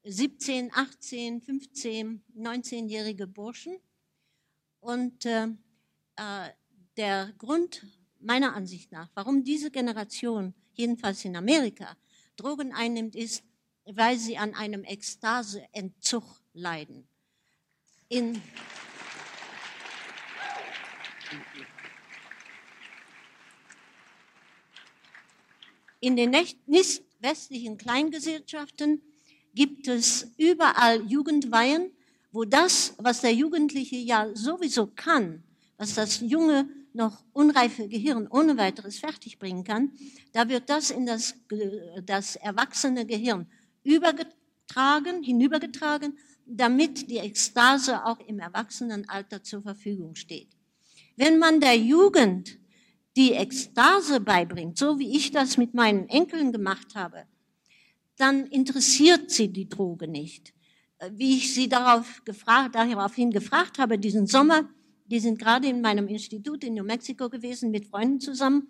17, 18, 15, 19-jährige Burschen. Und äh, äh, der Grund meiner Ansicht nach, warum diese Generation, jedenfalls in Amerika, Drogen einnimmt, ist, weil sie an einem Ekstaseentzug leiden. In, in den nicht westlichen Kleingesellschaften gibt es überall Jugendweihen, wo das, was der Jugendliche ja sowieso kann, was das junge, noch unreife Gehirn ohne weiteres fertigbringen kann, da wird das in das, das erwachsene Gehirn übergetragen, hinübergetragen, damit die Ekstase auch im Erwachsenenalter zur Verfügung steht. Wenn man der Jugend die Ekstase beibringt, so wie ich das mit meinen Enkeln gemacht habe, dann interessiert sie die Droge nicht. Wie ich sie darauf gefragt, daraufhin gefragt habe, diesen Sommer, die sind gerade in meinem Institut in New Mexico gewesen mit Freunden zusammen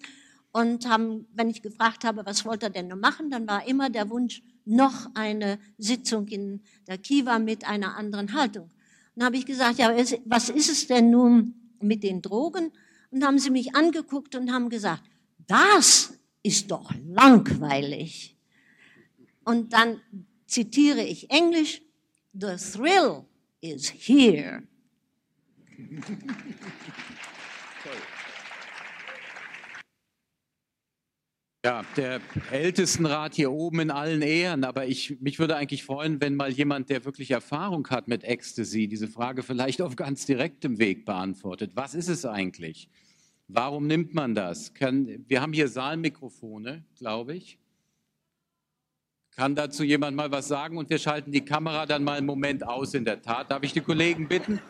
und haben, wenn ich gefragt habe, was wollt ihr denn noch machen, dann war immer der Wunsch, noch eine Sitzung in der Kiva mit einer anderen Haltung. Dann habe ich gesagt, ja, was ist es denn nun mit den Drogen? Und haben sie mich angeguckt und haben gesagt, das ist doch langweilig. Und dann zitiere ich Englisch, the thrill is here. Ja, der Ältestenrat hier oben in allen Ehren, aber ich, mich würde eigentlich freuen, wenn mal jemand, der wirklich Erfahrung hat mit Ecstasy, diese Frage vielleicht auf ganz direktem Weg beantwortet. Was ist es eigentlich? Warum nimmt man das? Wir haben hier Saalmikrofone, glaube ich. Kann dazu jemand mal was sagen? Und wir schalten die Kamera dann mal einen Moment aus, in der Tat. Darf ich die Kollegen bitten?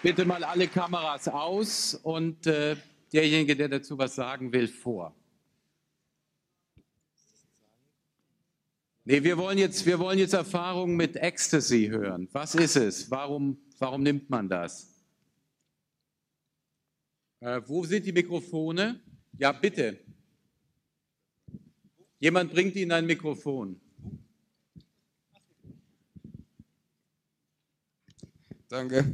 Bitte mal alle Kameras aus und äh, derjenige, der dazu was sagen will, vor. Nee, wir wollen jetzt, jetzt Erfahrungen mit Ecstasy hören. Was ist es? Warum, warum nimmt man das? Äh, wo sind die Mikrofone? Ja, bitte. Jemand bringt Ihnen ein Mikrofon. Danke.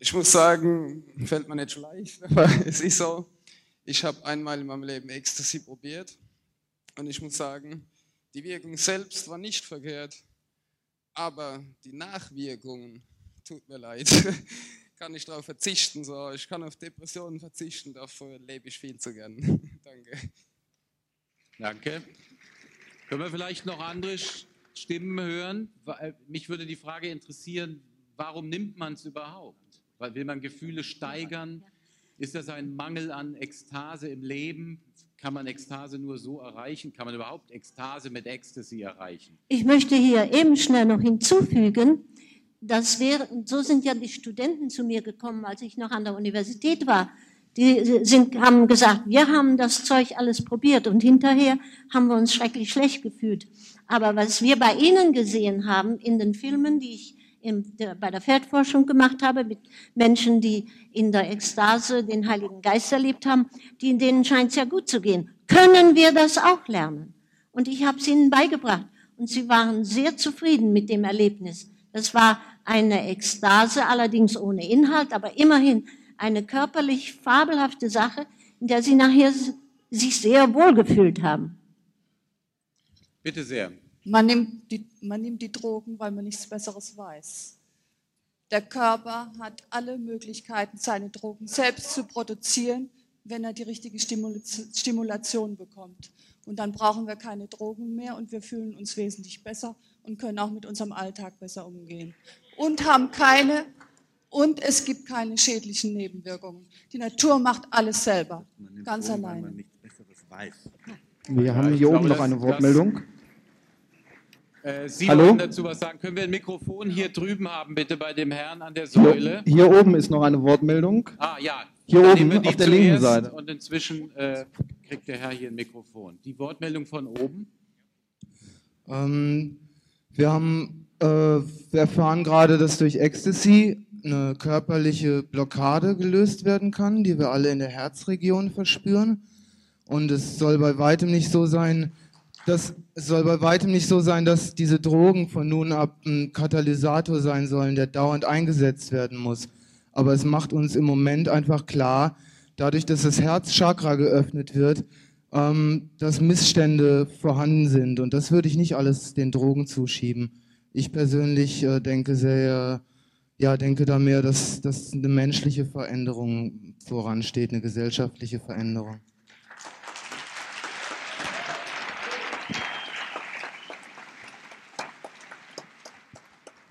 Ich muss sagen, fällt mir nicht leicht, aber es ist so. Ich habe einmal in meinem Leben Ecstasy probiert und ich muss sagen, die Wirkung selbst war nicht verkehrt, aber die Nachwirkungen, tut mir leid, kann ich darauf verzichten. So. Ich kann auf Depressionen verzichten, dafür lebe ich viel zu gern. Danke. Danke. Können wir vielleicht noch andere Stimmen hören? Äh, mich würde die Frage interessieren, warum nimmt man es überhaupt? Will man Gefühle steigern? Ist das ein Mangel an Ekstase im Leben? Kann man Ekstase nur so erreichen? Kann man überhaupt Ekstase mit Ecstasy erreichen? Ich möchte hier eben schnell noch hinzufügen, dass wir, so sind ja die Studenten zu mir gekommen, als ich noch an der Universität war. Die sind, haben gesagt, wir haben das Zeug alles probiert und hinterher haben wir uns schrecklich schlecht gefühlt. Aber was wir bei Ihnen gesehen haben in den Filmen, die ich im, der, bei der Feldforschung gemacht habe, mit Menschen, die in der Ekstase den Heiligen Geist erlebt haben, die, denen scheint es ja gut zu gehen. Können wir das auch lernen? Und ich habe es ihnen beigebracht. Und sie waren sehr zufrieden mit dem Erlebnis. Das war eine Ekstase, allerdings ohne Inhalt, aber immerhin eine körperlich fabelhafte Sache, in der sie nachher sich sehr wohl gefühlt haben. Bitte sehr. Man nimmt, die, man nimmt die Drogen, weil man nichts Besseres weiß. Der Körper hat alle Möglichkeiten, seine Drogen selbst zu produzieren, wenn er die richtige Stimulation bekommt. Und dann brauchen wir keine Drogen mehr und wir fühlen uns wesentlich besser und können auch mit unserem Alltag besser umgehen. Und haben keine, und es gibt keine schädlichen Nebenwirkungen. Die Natur macht alles selber, ganz Drogen, alleine. Wir haben hier oben noch eine Wortmeldung. Äh, Sie Hallo? wollen dazu was sagen. Können wir ein Mikrofon hier drüben haben, bitte, bei dem Herrn an der Säule? Hier, hier oben ist noch eine Wortmeldung. Ah, ja. Hier Dann oben, auf der linken Seite. Und inzwischen äh, kriegt der Herr hier ein Mikrofon. Die Wortmeldung von oben? Ähm, wir haben, wir erfahren gerade, dass durch Ecstasy eine körperliche Blockade gelöst werden kann, die wir alle in der Herzregion verspüren. Und es soll bei weitem nicht so sein, dass es soll bei weitem nicht so sein, dass diese Drogen von nun ab ein Katalysator sein sollen, der dauernd eingesetzt werden muss. Aber es macht uns im Moment einfach klar, dadurch, dass das Herzchakra geöffnet wird, ähm, dass Missstände vorhanden sind. Und das würde ich nicht alles den Drogen zuschieben. Ich persönlich äh, denke sehr, ja, denke da mehr, dass, dass eine menschliche Veränderung voransteht, eine gesellschaftliche Veränderung.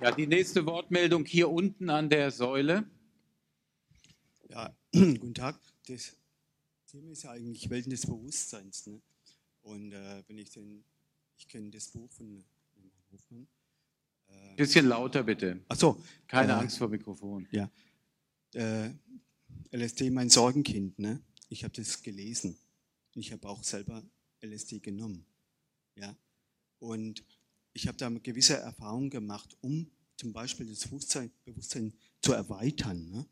Ja, die nächste Wortmeldung hier unten an der Säule. Ja, guten Tag. Das Thema ist ja eigentlich Welten des Bewusstseins. Ne? Und äh, wenn ich den, ich kenne das Buch von Hofmann. Äh, Bisschen lauter bitte. Ach so. Keine äh, Angst vor Mikrofon. Ja. Äh, LSD, mein Sorgenkind. Ne? Ich habe das gelesen. Ich habe auch selber LSD genommen. Ja. Und ich habe da gewisse Erfahrung gemacht, um zum Beispiel das Bewusstsein, Bewusstsein zu erweitern. Ne?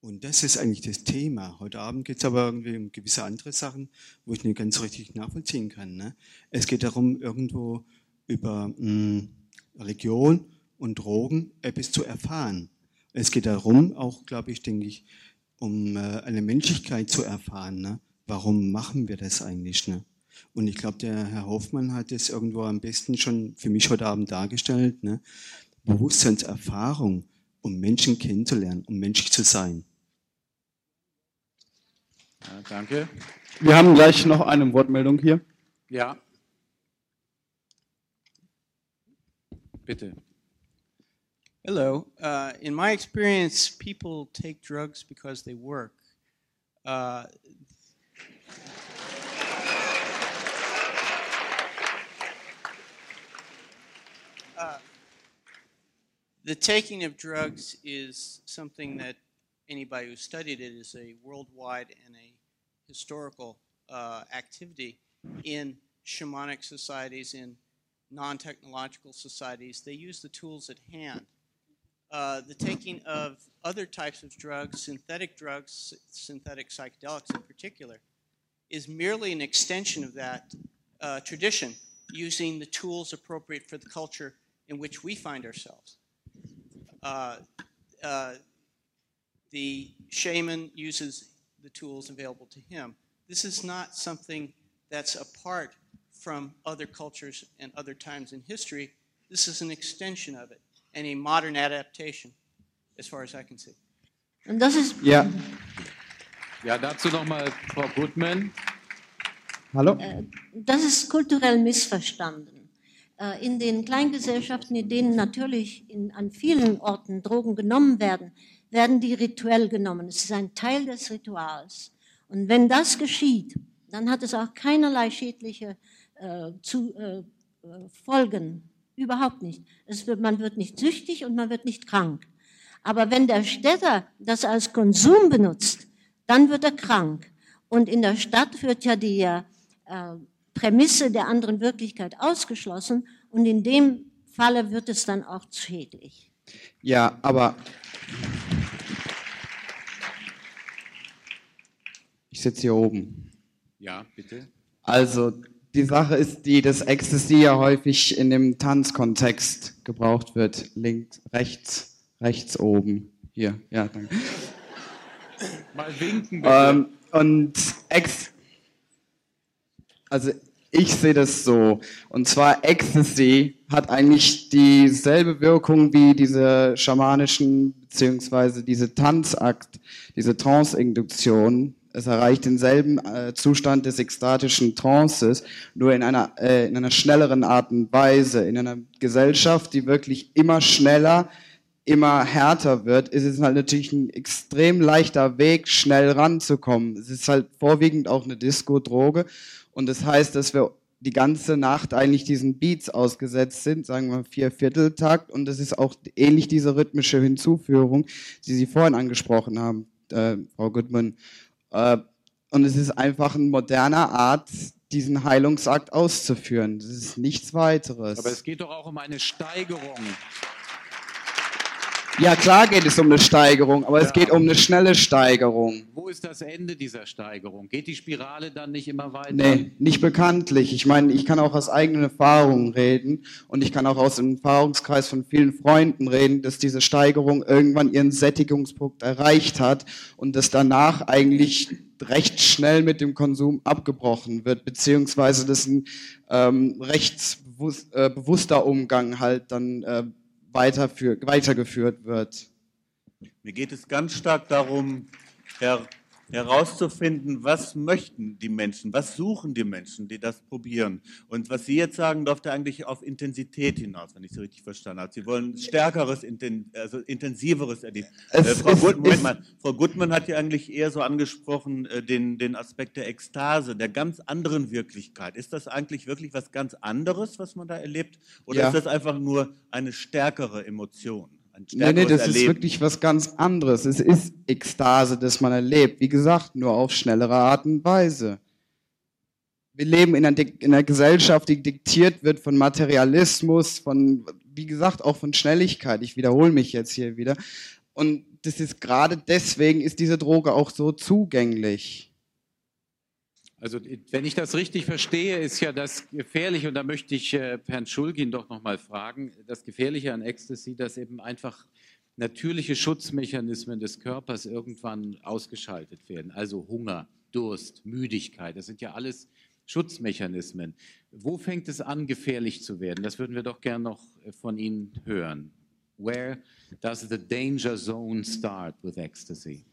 Und das ist eigentlich das Thema. Heute Abend geht es aber irgendwie um gewisse andere Sachen, wo ich nicht ganz richtig nachvollziehen kann. Ne? Es geht darum, irgendwo über mh, hm, Religion und Drogen etwas zu erfahren. Es geht darum, auch, glaube ich, denke ich, um äh, eine Menschlichkeit zu erfahren. Ne? Warum machen wir das eigentlich? Ne? Und ich glaube, der Herr Hoffmann hat es irgendwo am besten schon für mich heute Abend dargestellt. Ne? Bewusstseinserfahrung, um Menschen kennenzulernen, um menschlich zu sein. Ja, danke. Wir haben gleich noch eine Wortmeldung hier. Ja. Bitte. Hello. Uh, in my experience, people take drugs because they work. Uh, uh, the taking of drugs is something that anybody who studied it is a worldwide and a historical uh, activity in shamanic societies, in non-technological societies. They use the tools at hand. Uh, the taking of other types of drugs, synthetic drugs, synthetic psychedelics in particular, is merely an extension of that uh, tradition, using the tools appropriate for the culture in which we find ourselves. Uh, uh, the shaman uses the tools available to him. This is not something that's apart from other cultures and other times in history. This is an extension of it and a modern adaptation, as far as I can see. Und das ist. Ja. Ja, dazu nochmal Frau Goodman. Hallo? Äh, das ist kulturell missverstanden. Äh, in den Kleingesellschaften, in denen natürlich in, an vielen Orten Drogen genommen werden, werden die rituell genommen. Es ist ein Teil des Rituals. Und wenn das geschieht, dann hat es auch keinerlei schädliche äh, zu, äh, äh Folgen. Überhaupt nicht. Wird, man wird nicht süchtig und man wird nicht krank. Aber wenn der Städter das als Konsum benutzt, dann wird er krank. Und in der Stadt wird ja die äh, Prämisse der anderen Wirklichkeit ausgeschlossen und in dem Falle wird es dann auch schädlich. Ja, aber Ich sitze hier oben. Ja, bitte. Also, die Sache ist die, dass Ecstasy ja häufig in dem Tanzkontext gebraucht wird. Links, rechts, rechts oben. Hier, ja, danke. Mal winken. Ähm, und Ex. Also, ich sehe das so. Und zwar Ecstasy hat eigentlich dieselbe Wirkung wie diese schamanischen, beziehungsweise diese Tanzakt, diese Trance-Induktion es erreicht denselben äh, Zustand des ekstatischen Trances, nur in einer, äh, in einer schnelleren Art und Weise. In einer Gesellschaft, die wirklich immer schneller, immer härter wird, ist es halt natürlich ein extrem leichter Weg, schnell ranzukommen. Es ist halt vorwiegend auch eine Disco-Droge und das heißt, dass wir die ganze Nacht eigentlich diesen Beats ausgesetzt sind, sagen wir vier Vierteltakt und das ist auch ähnlich diese rhythmische Hinzuführung, die Sie vorhin angesprochen haben, äh, Frau Goodman. Äh, und es ist einfach eine moderne Art, diesen Heilungsakt auszuführen. Das ist nichts weiteres. Aber es geht doch auch um eine Steigerung. Ja, klar geht es um eine Steigerung, aber es geht um eine schnelle Steigerung. Wo ist das Ende dieser Steigerung? Geht die Spirale dann nicht immer weiter? Nee, nicht bekanntlich. Ich meine, ich kann auch aus eigenen Erfahrungen reden und ich kann auch aus dem Erfahrungskreis von vielen Freunden reden, dass diese Steigerung irgendwann ihren Sättigungspunkt erreicht hat und dass danach eigentlich recht schnell mit dem Konsum abgebrochen wird, beziehungsweise dass ein ähm, recht äh, bewusster Umgang halt dann äh, weitergeführt wird. Mir geht es ganz stark darum, Herr herauszufinden, was möchten die Menschen, was suchen die Menschen, die das probieren. Und was Sie jetzt sagen, läuft eigentlich auf Intensität hinaus, wenn ich Sie richtig verstanden habe. Sie wollen stärkeres, also intensiveres Erleben. Äh, Frau, Gutmann, Frau, Gutmann, hat ja eigentlich eher so angesprochen, äh, den, den Aspekt der Ekstase, der ganz anderen Wirklichkeit. Ist das eigentlich wirklich was ganz anderes, was man da erlebt? Oder ja. ist das einfach nur eine stärkere Emotion? Nee, nee, das Erleben. ist wirklich was ganz anderes. Es ist Ekstase, das man erlebt. Wie gesagt, nur auf schnellere Art und Weise. Wir leben in einer, in einer Gesellschaft, die diktiert wird von Materialismus, von, wie gesagt, auch von Schnelligkeit. Ich wiederhole mich jetzt hier wieder. Und das ist gerade deswegen ist diese Droge auch so zugänglich. Also wenn ich das richtig verstehe, ist ja das Gefährliche, und da möchte ich äh, Herrn Schulgin doch nochmal fragen, das Gefährliche an Ecstasy, dass eben einfach natürliche Schutzmechanismen des Körpers irgendwann ausgeschaltet werden. Also Hunger, Durst, Müdigkeit, das sind ja alles Schutzmechanismen. Wo fängt es an, gefährlich zu werden? Das würden wir doch gern noch von Ihnen hören. Where does the danger zone start with ecstasy?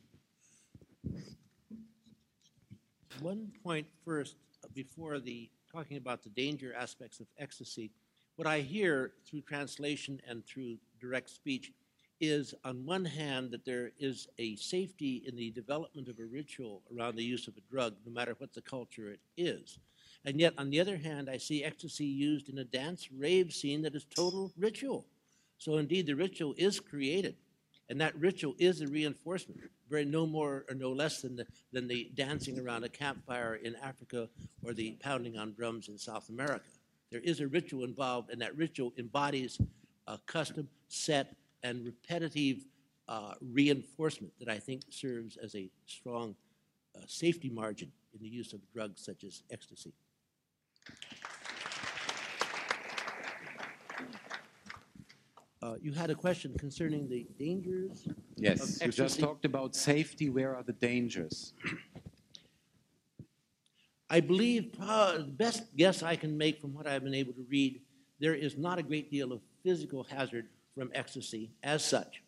One point first uh, before the talking about the danger aspects of ecstasy. What I hear through translation and through direct speech is, on one hand, that there is a safety in the development of a ritual around the use of a drug, no matter what the culture it is. And yet, on the other hand, I see ecstasy used in a dance rave scene that is total ritual. So, indeed, the ritual is created. And that ritual is a reinforcement, very no more or no less than the, than the dancing around a campfire in Africa or the pounding on drums in South America. There is a ritual involved, and that ritual embodies a custom, set, and repetitive uh, reinforcement that I think serves as a strong uh, safety margin in the use of drugs such as ecstasy. Uh, you had a question concerning the dangers. Yes, you just talked about safety. Where are the dangers? I believe uh, the best guess I can make from what I've been able to read, there is not a great deal of physical hazard from ecstasy as such.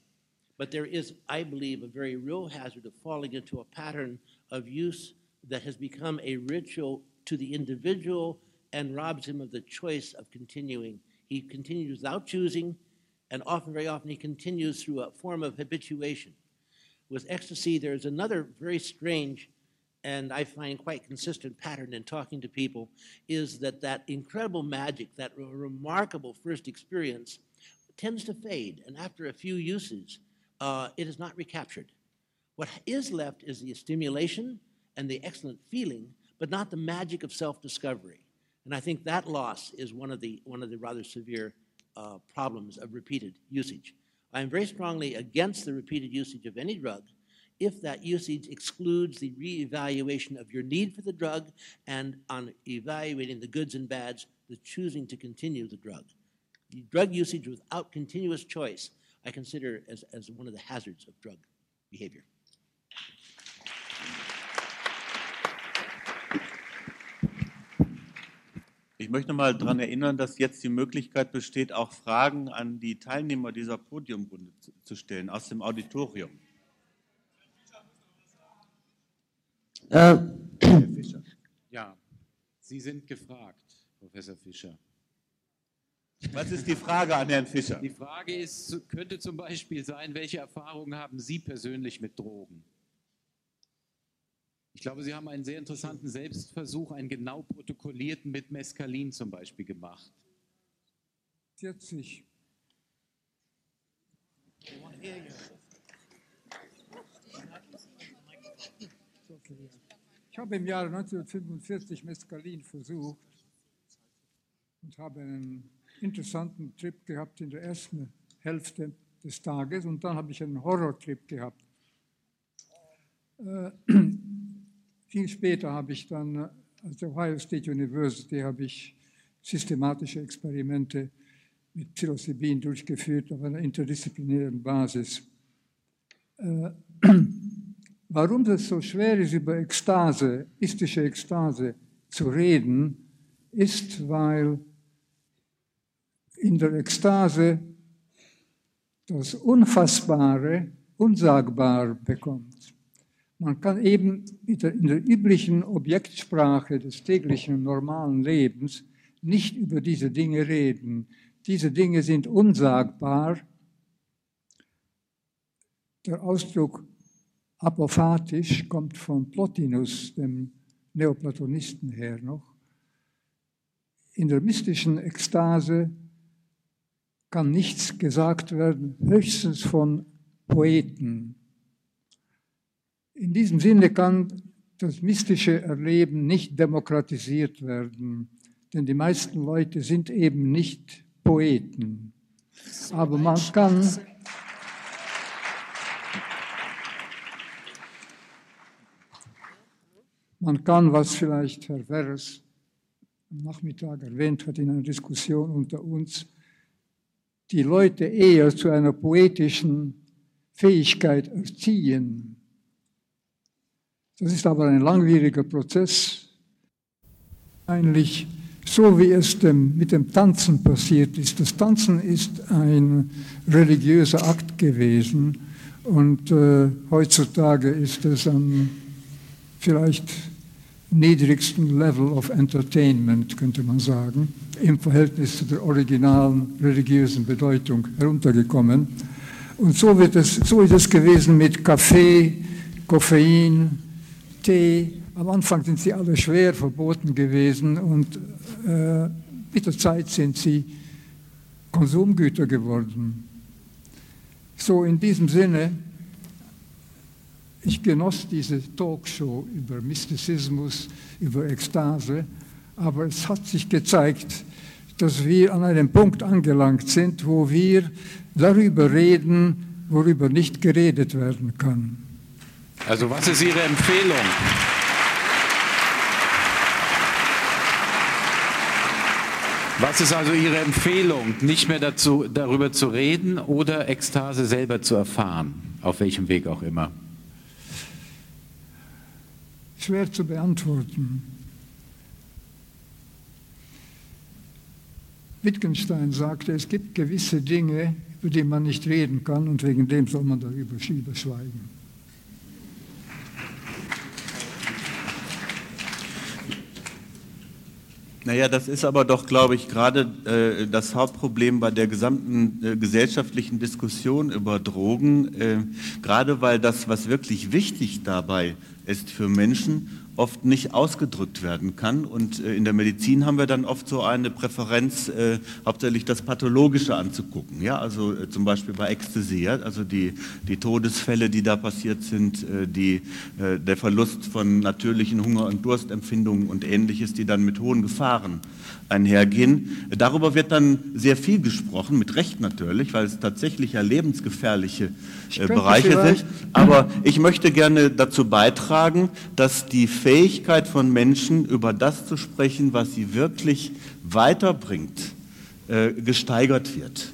But there is, I believe, a very real hazard of falling into a pattern of use that has become a ritual to the individual and robs him of the choice of continuing. He continues without choosing, and often, very often, he continues through a form of habituation. With ecstasy, there's another very strange and I find quite consistent pattern in talking to people is that that incredible magic, that remarkable first experience, tends to fade, and after a few uses, uh, it is not recaptured. What is left is the stimulation and the excellent feeling, but not the magic of self-discovery. And I think that loss is one of the one of the rather severe uh, problems of repeated usage. I am very strongly against the repeated usage of any drug if that usage excludes the reevaluation of your need for the drug and on evaluating the goods and bads, the choosing to continue the drug. Drug usage without continuous choice, I consider as, as one of the hazards of drug behavior. Ich möchte mal daran erinnern, dass jetzt die Möglichkeit besteht, auch Fragen an die Teilnehmer dieser Podiumrunde zu stellen aus dem Auditorium. Äh. Ja, Sie sind gefragt, Professor Fischer. Was ist die Frage an Herrn Fischer? Die Frage ist, könnte zum Beispiel sein, welche Erfahrungen haben Sie persönlich mit Drogen? Ich glaube, Sie haben einen sehr interessanten Selbstversuch, einen genau protokollierten mit Mescalin zum Beispiel gemacht. 40. Ich habe im Jahre 1945 Mescalin versucht und habe einen interessanten Trip gehabt in der ersten Hälfte des Tages und dann habe ich einen Horrortrip gehabt. Äh, viel später habe ich dann, an der Ohio State University, habe ich systematische Experimente mit Psilocybin durchgeführt auf einer interdisziplinären Basis. Äh, warum es so schwer ist, über Ekstase, istische Ekstase zu reden, ist, weil in der Ekstase das Unfassbare unsagbar bekommt. Man kann eben in der üblichen Objektsprache des täglichen normalen Lebens nicht über diese Dinge reden. Diese Dinge sind unsagbar. Der Ausdruck apophatisch kommt von Plotinus, dem Neoplatonisten, her noch. In der mystischen Ekstase kann nichts gesagt werden, höchstens von Poeten. In diesem Sinne kann das mystische Erleben nicht demokratisiert werden, denn die meisten Leute sind eben nicht Poeten. Aber man kann man kann, was vielleicht Herr Werres am Nachmittag erwähnt hat in einer Diskussion unter uns, die Leute eher zu einer poetischen Fähigkeit erziehen. Das ist aber ein langwieriger Prozess. Eigentlich so wie es dem, mit dem Tanzen passiert ist. Das Tanzen ist ein religiöser Akt gewesen und äh, heutzutage ist es am vielleicht niedrigsten Level of Entertainment, könnte man sagen, im Verhältnis zu der originalen religiösen Bedeutung heruntergekommen. Und so, wird es, so ist es gewesen mit Kaffee, Koffein, Tee. Am Anfang sind sie alle schwer verboten gewesen und äh, mit der Zeit sind sie Konsumgüter geworden. So in diesem Sinne ich genoss diese Talkshow über Mystizismus, über Ekstase, aber es hat sich gezeigt, dass wir an einem Punkt angelangt sind, wo wir darüber reden, worüber nicht geredet werden kann. Also was ist Ihre Empfehlung? Was ist also Ihre Empfehlung, nicht mehr dazu, darüber zu reden oder Ekstase selber zu erfahren, auf welchem Weg auch immer? schwer zu beantworten. Wittgenstein sagte, es gibt gewisse Dinge, über die man nicht reden kann und wegen dem soll man darüber schweigen. Naja, das ist aber doch, glaube ich, gerade äh, das Hauptproblem bei der gesamten äh, gesellschaftlichen Diskussion über Drogen, äh, gerade weil das, was wirklich wichtig dabei ist für Menschen, oft nicht ausgedrückt werden kann. Und äh, in der Medizin haben wir dann oft so eine Präferenz, äh, hauptsächlich das Pathologische anzugucken. Ja, also äh, zum Beispiel bei Ecstasy, ja? also die, die Todesfälle, die da passiert sind, äh, die, äh, der Verlust von natürlichen Hunger- und Durstempfindungen und ähnliches, die dann mit hohen Gefahren einhergehen. Darüber wird dann sehr viel gesprochen, mit Recht natürlich, weil es tatsächlich ja lebensgefährliche äh, Bereiche sind. Aber ich möchte gerne dazu beitragen, dass die Fähigkeit von Menschen, über das zu sprechen, was sie wirklich weiterbringt, äh, gesteigert wird.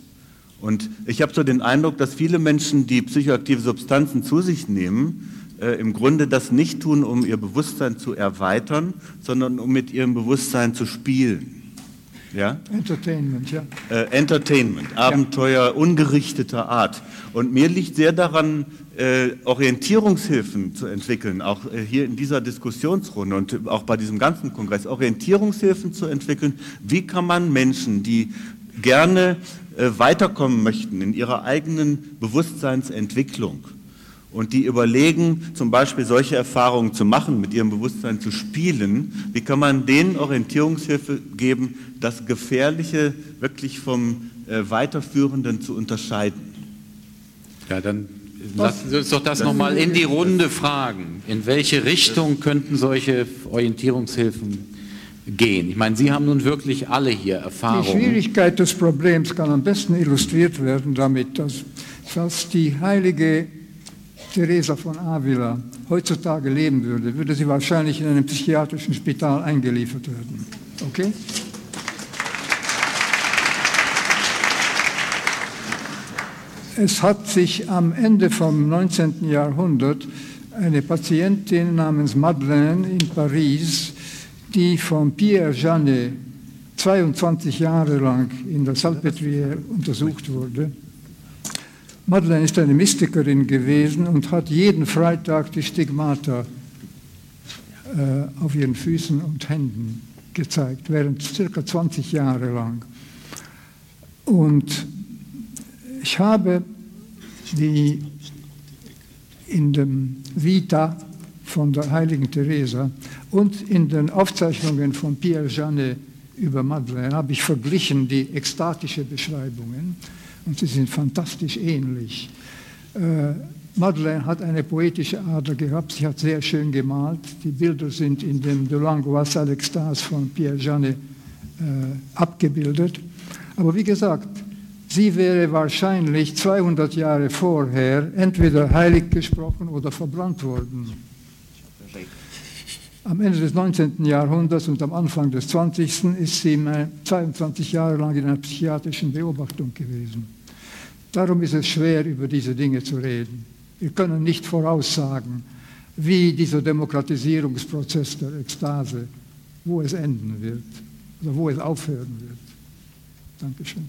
Und ich habe so den Eindruck, dass viele Menschen, die psychoaktive Substanzen zu sich nehmen, äh, im Grunde das nicht tun, um ihr Bewusstsein zu erweitern, sondern um mit ihrem Bewusstsein zu spielen. Ja? Entertainment, ja. Äh, Entertainment, Abenteuer ja. ungerichteter Art. Und mir liegt sehr daran, äh, Orientierungshilfen zu entwickeln, auch äh, hier in dieser Diskussionsrunde und auch bei diesem ganzen Kongress, Orientierungshilfen zu entwickeln. Wie kann man Menschen, die gerne äh, weiterkommen möchten in ihrer eigenen Bewusstseinsentwicklung, und die überlegen, zum Beispiel solche Erfahrungen zu machen, mit ihrem Bewusstsein zu spielen, wie kann man denen Orientierungshilfe geben, das Gefährliche wirklich vom äh, Weiterführenden zu unterscheiden? Ja, dann lassen Sie uns doch das, das nochmal in die Runde fragen. In welche Richtung könnten solche Orientierungshilfen gehen? Ich meine, Sie haben nun wirklich alle hier Erfahrungen. Die Schwierigkeit des Problems kann am besten illustriert werden damit, dass Falls die heilige Teresa von Avila heutzutage leben würde, würde sie wahrscheinlich in einem psychiatrischen Spital eingeliefert werden. Okay? Es hat sich am Ende vom 19. Jahrhundert eine Patientin namens Madeleine in Paris, die von Pierre Janet 22 Jahre lang in der Salpêtrière untersucht wurde. Madeleine ist eine Mystikerin gewesen und hat jeden Freitag die Stigmata äh, auf ihren Füßen und Händen gezeigt, während circa 20 Jahre lang. Und ich habe die in dem Vita von der heiligen Teresa und in den Aufzeichnungen von Pierre Janet über Madeleine habe ich verglichen die ekstatische Beschreibungen und sie sind fantastisch ähnlich. Äh, Madeleine hat eine poetische Ader gehabt, sie hat sehr schön gemalt. Die Bilder sind in dem De l'Angoisse à l'Extase von Pierre Janet äh, abgebildet. Aber wie gesagt, Sie wäre wahrscheinlich 200 Jahre vorher entweder heilig gesprochen oder verbrannt worden. Am Ende des 19. Jahrhunderts und am Anfang des 20. ist sie 22 Jahre lang in einer psychiatrischen Beobachtung gewesen. Darum ist es schwer, über diese Dinge zu reden. Wir können nicht voraussagen, wie dieser Demokratisierungsprozess der Ekstase, wo es enden wird oder wo es aufhören wird. Dankeschön.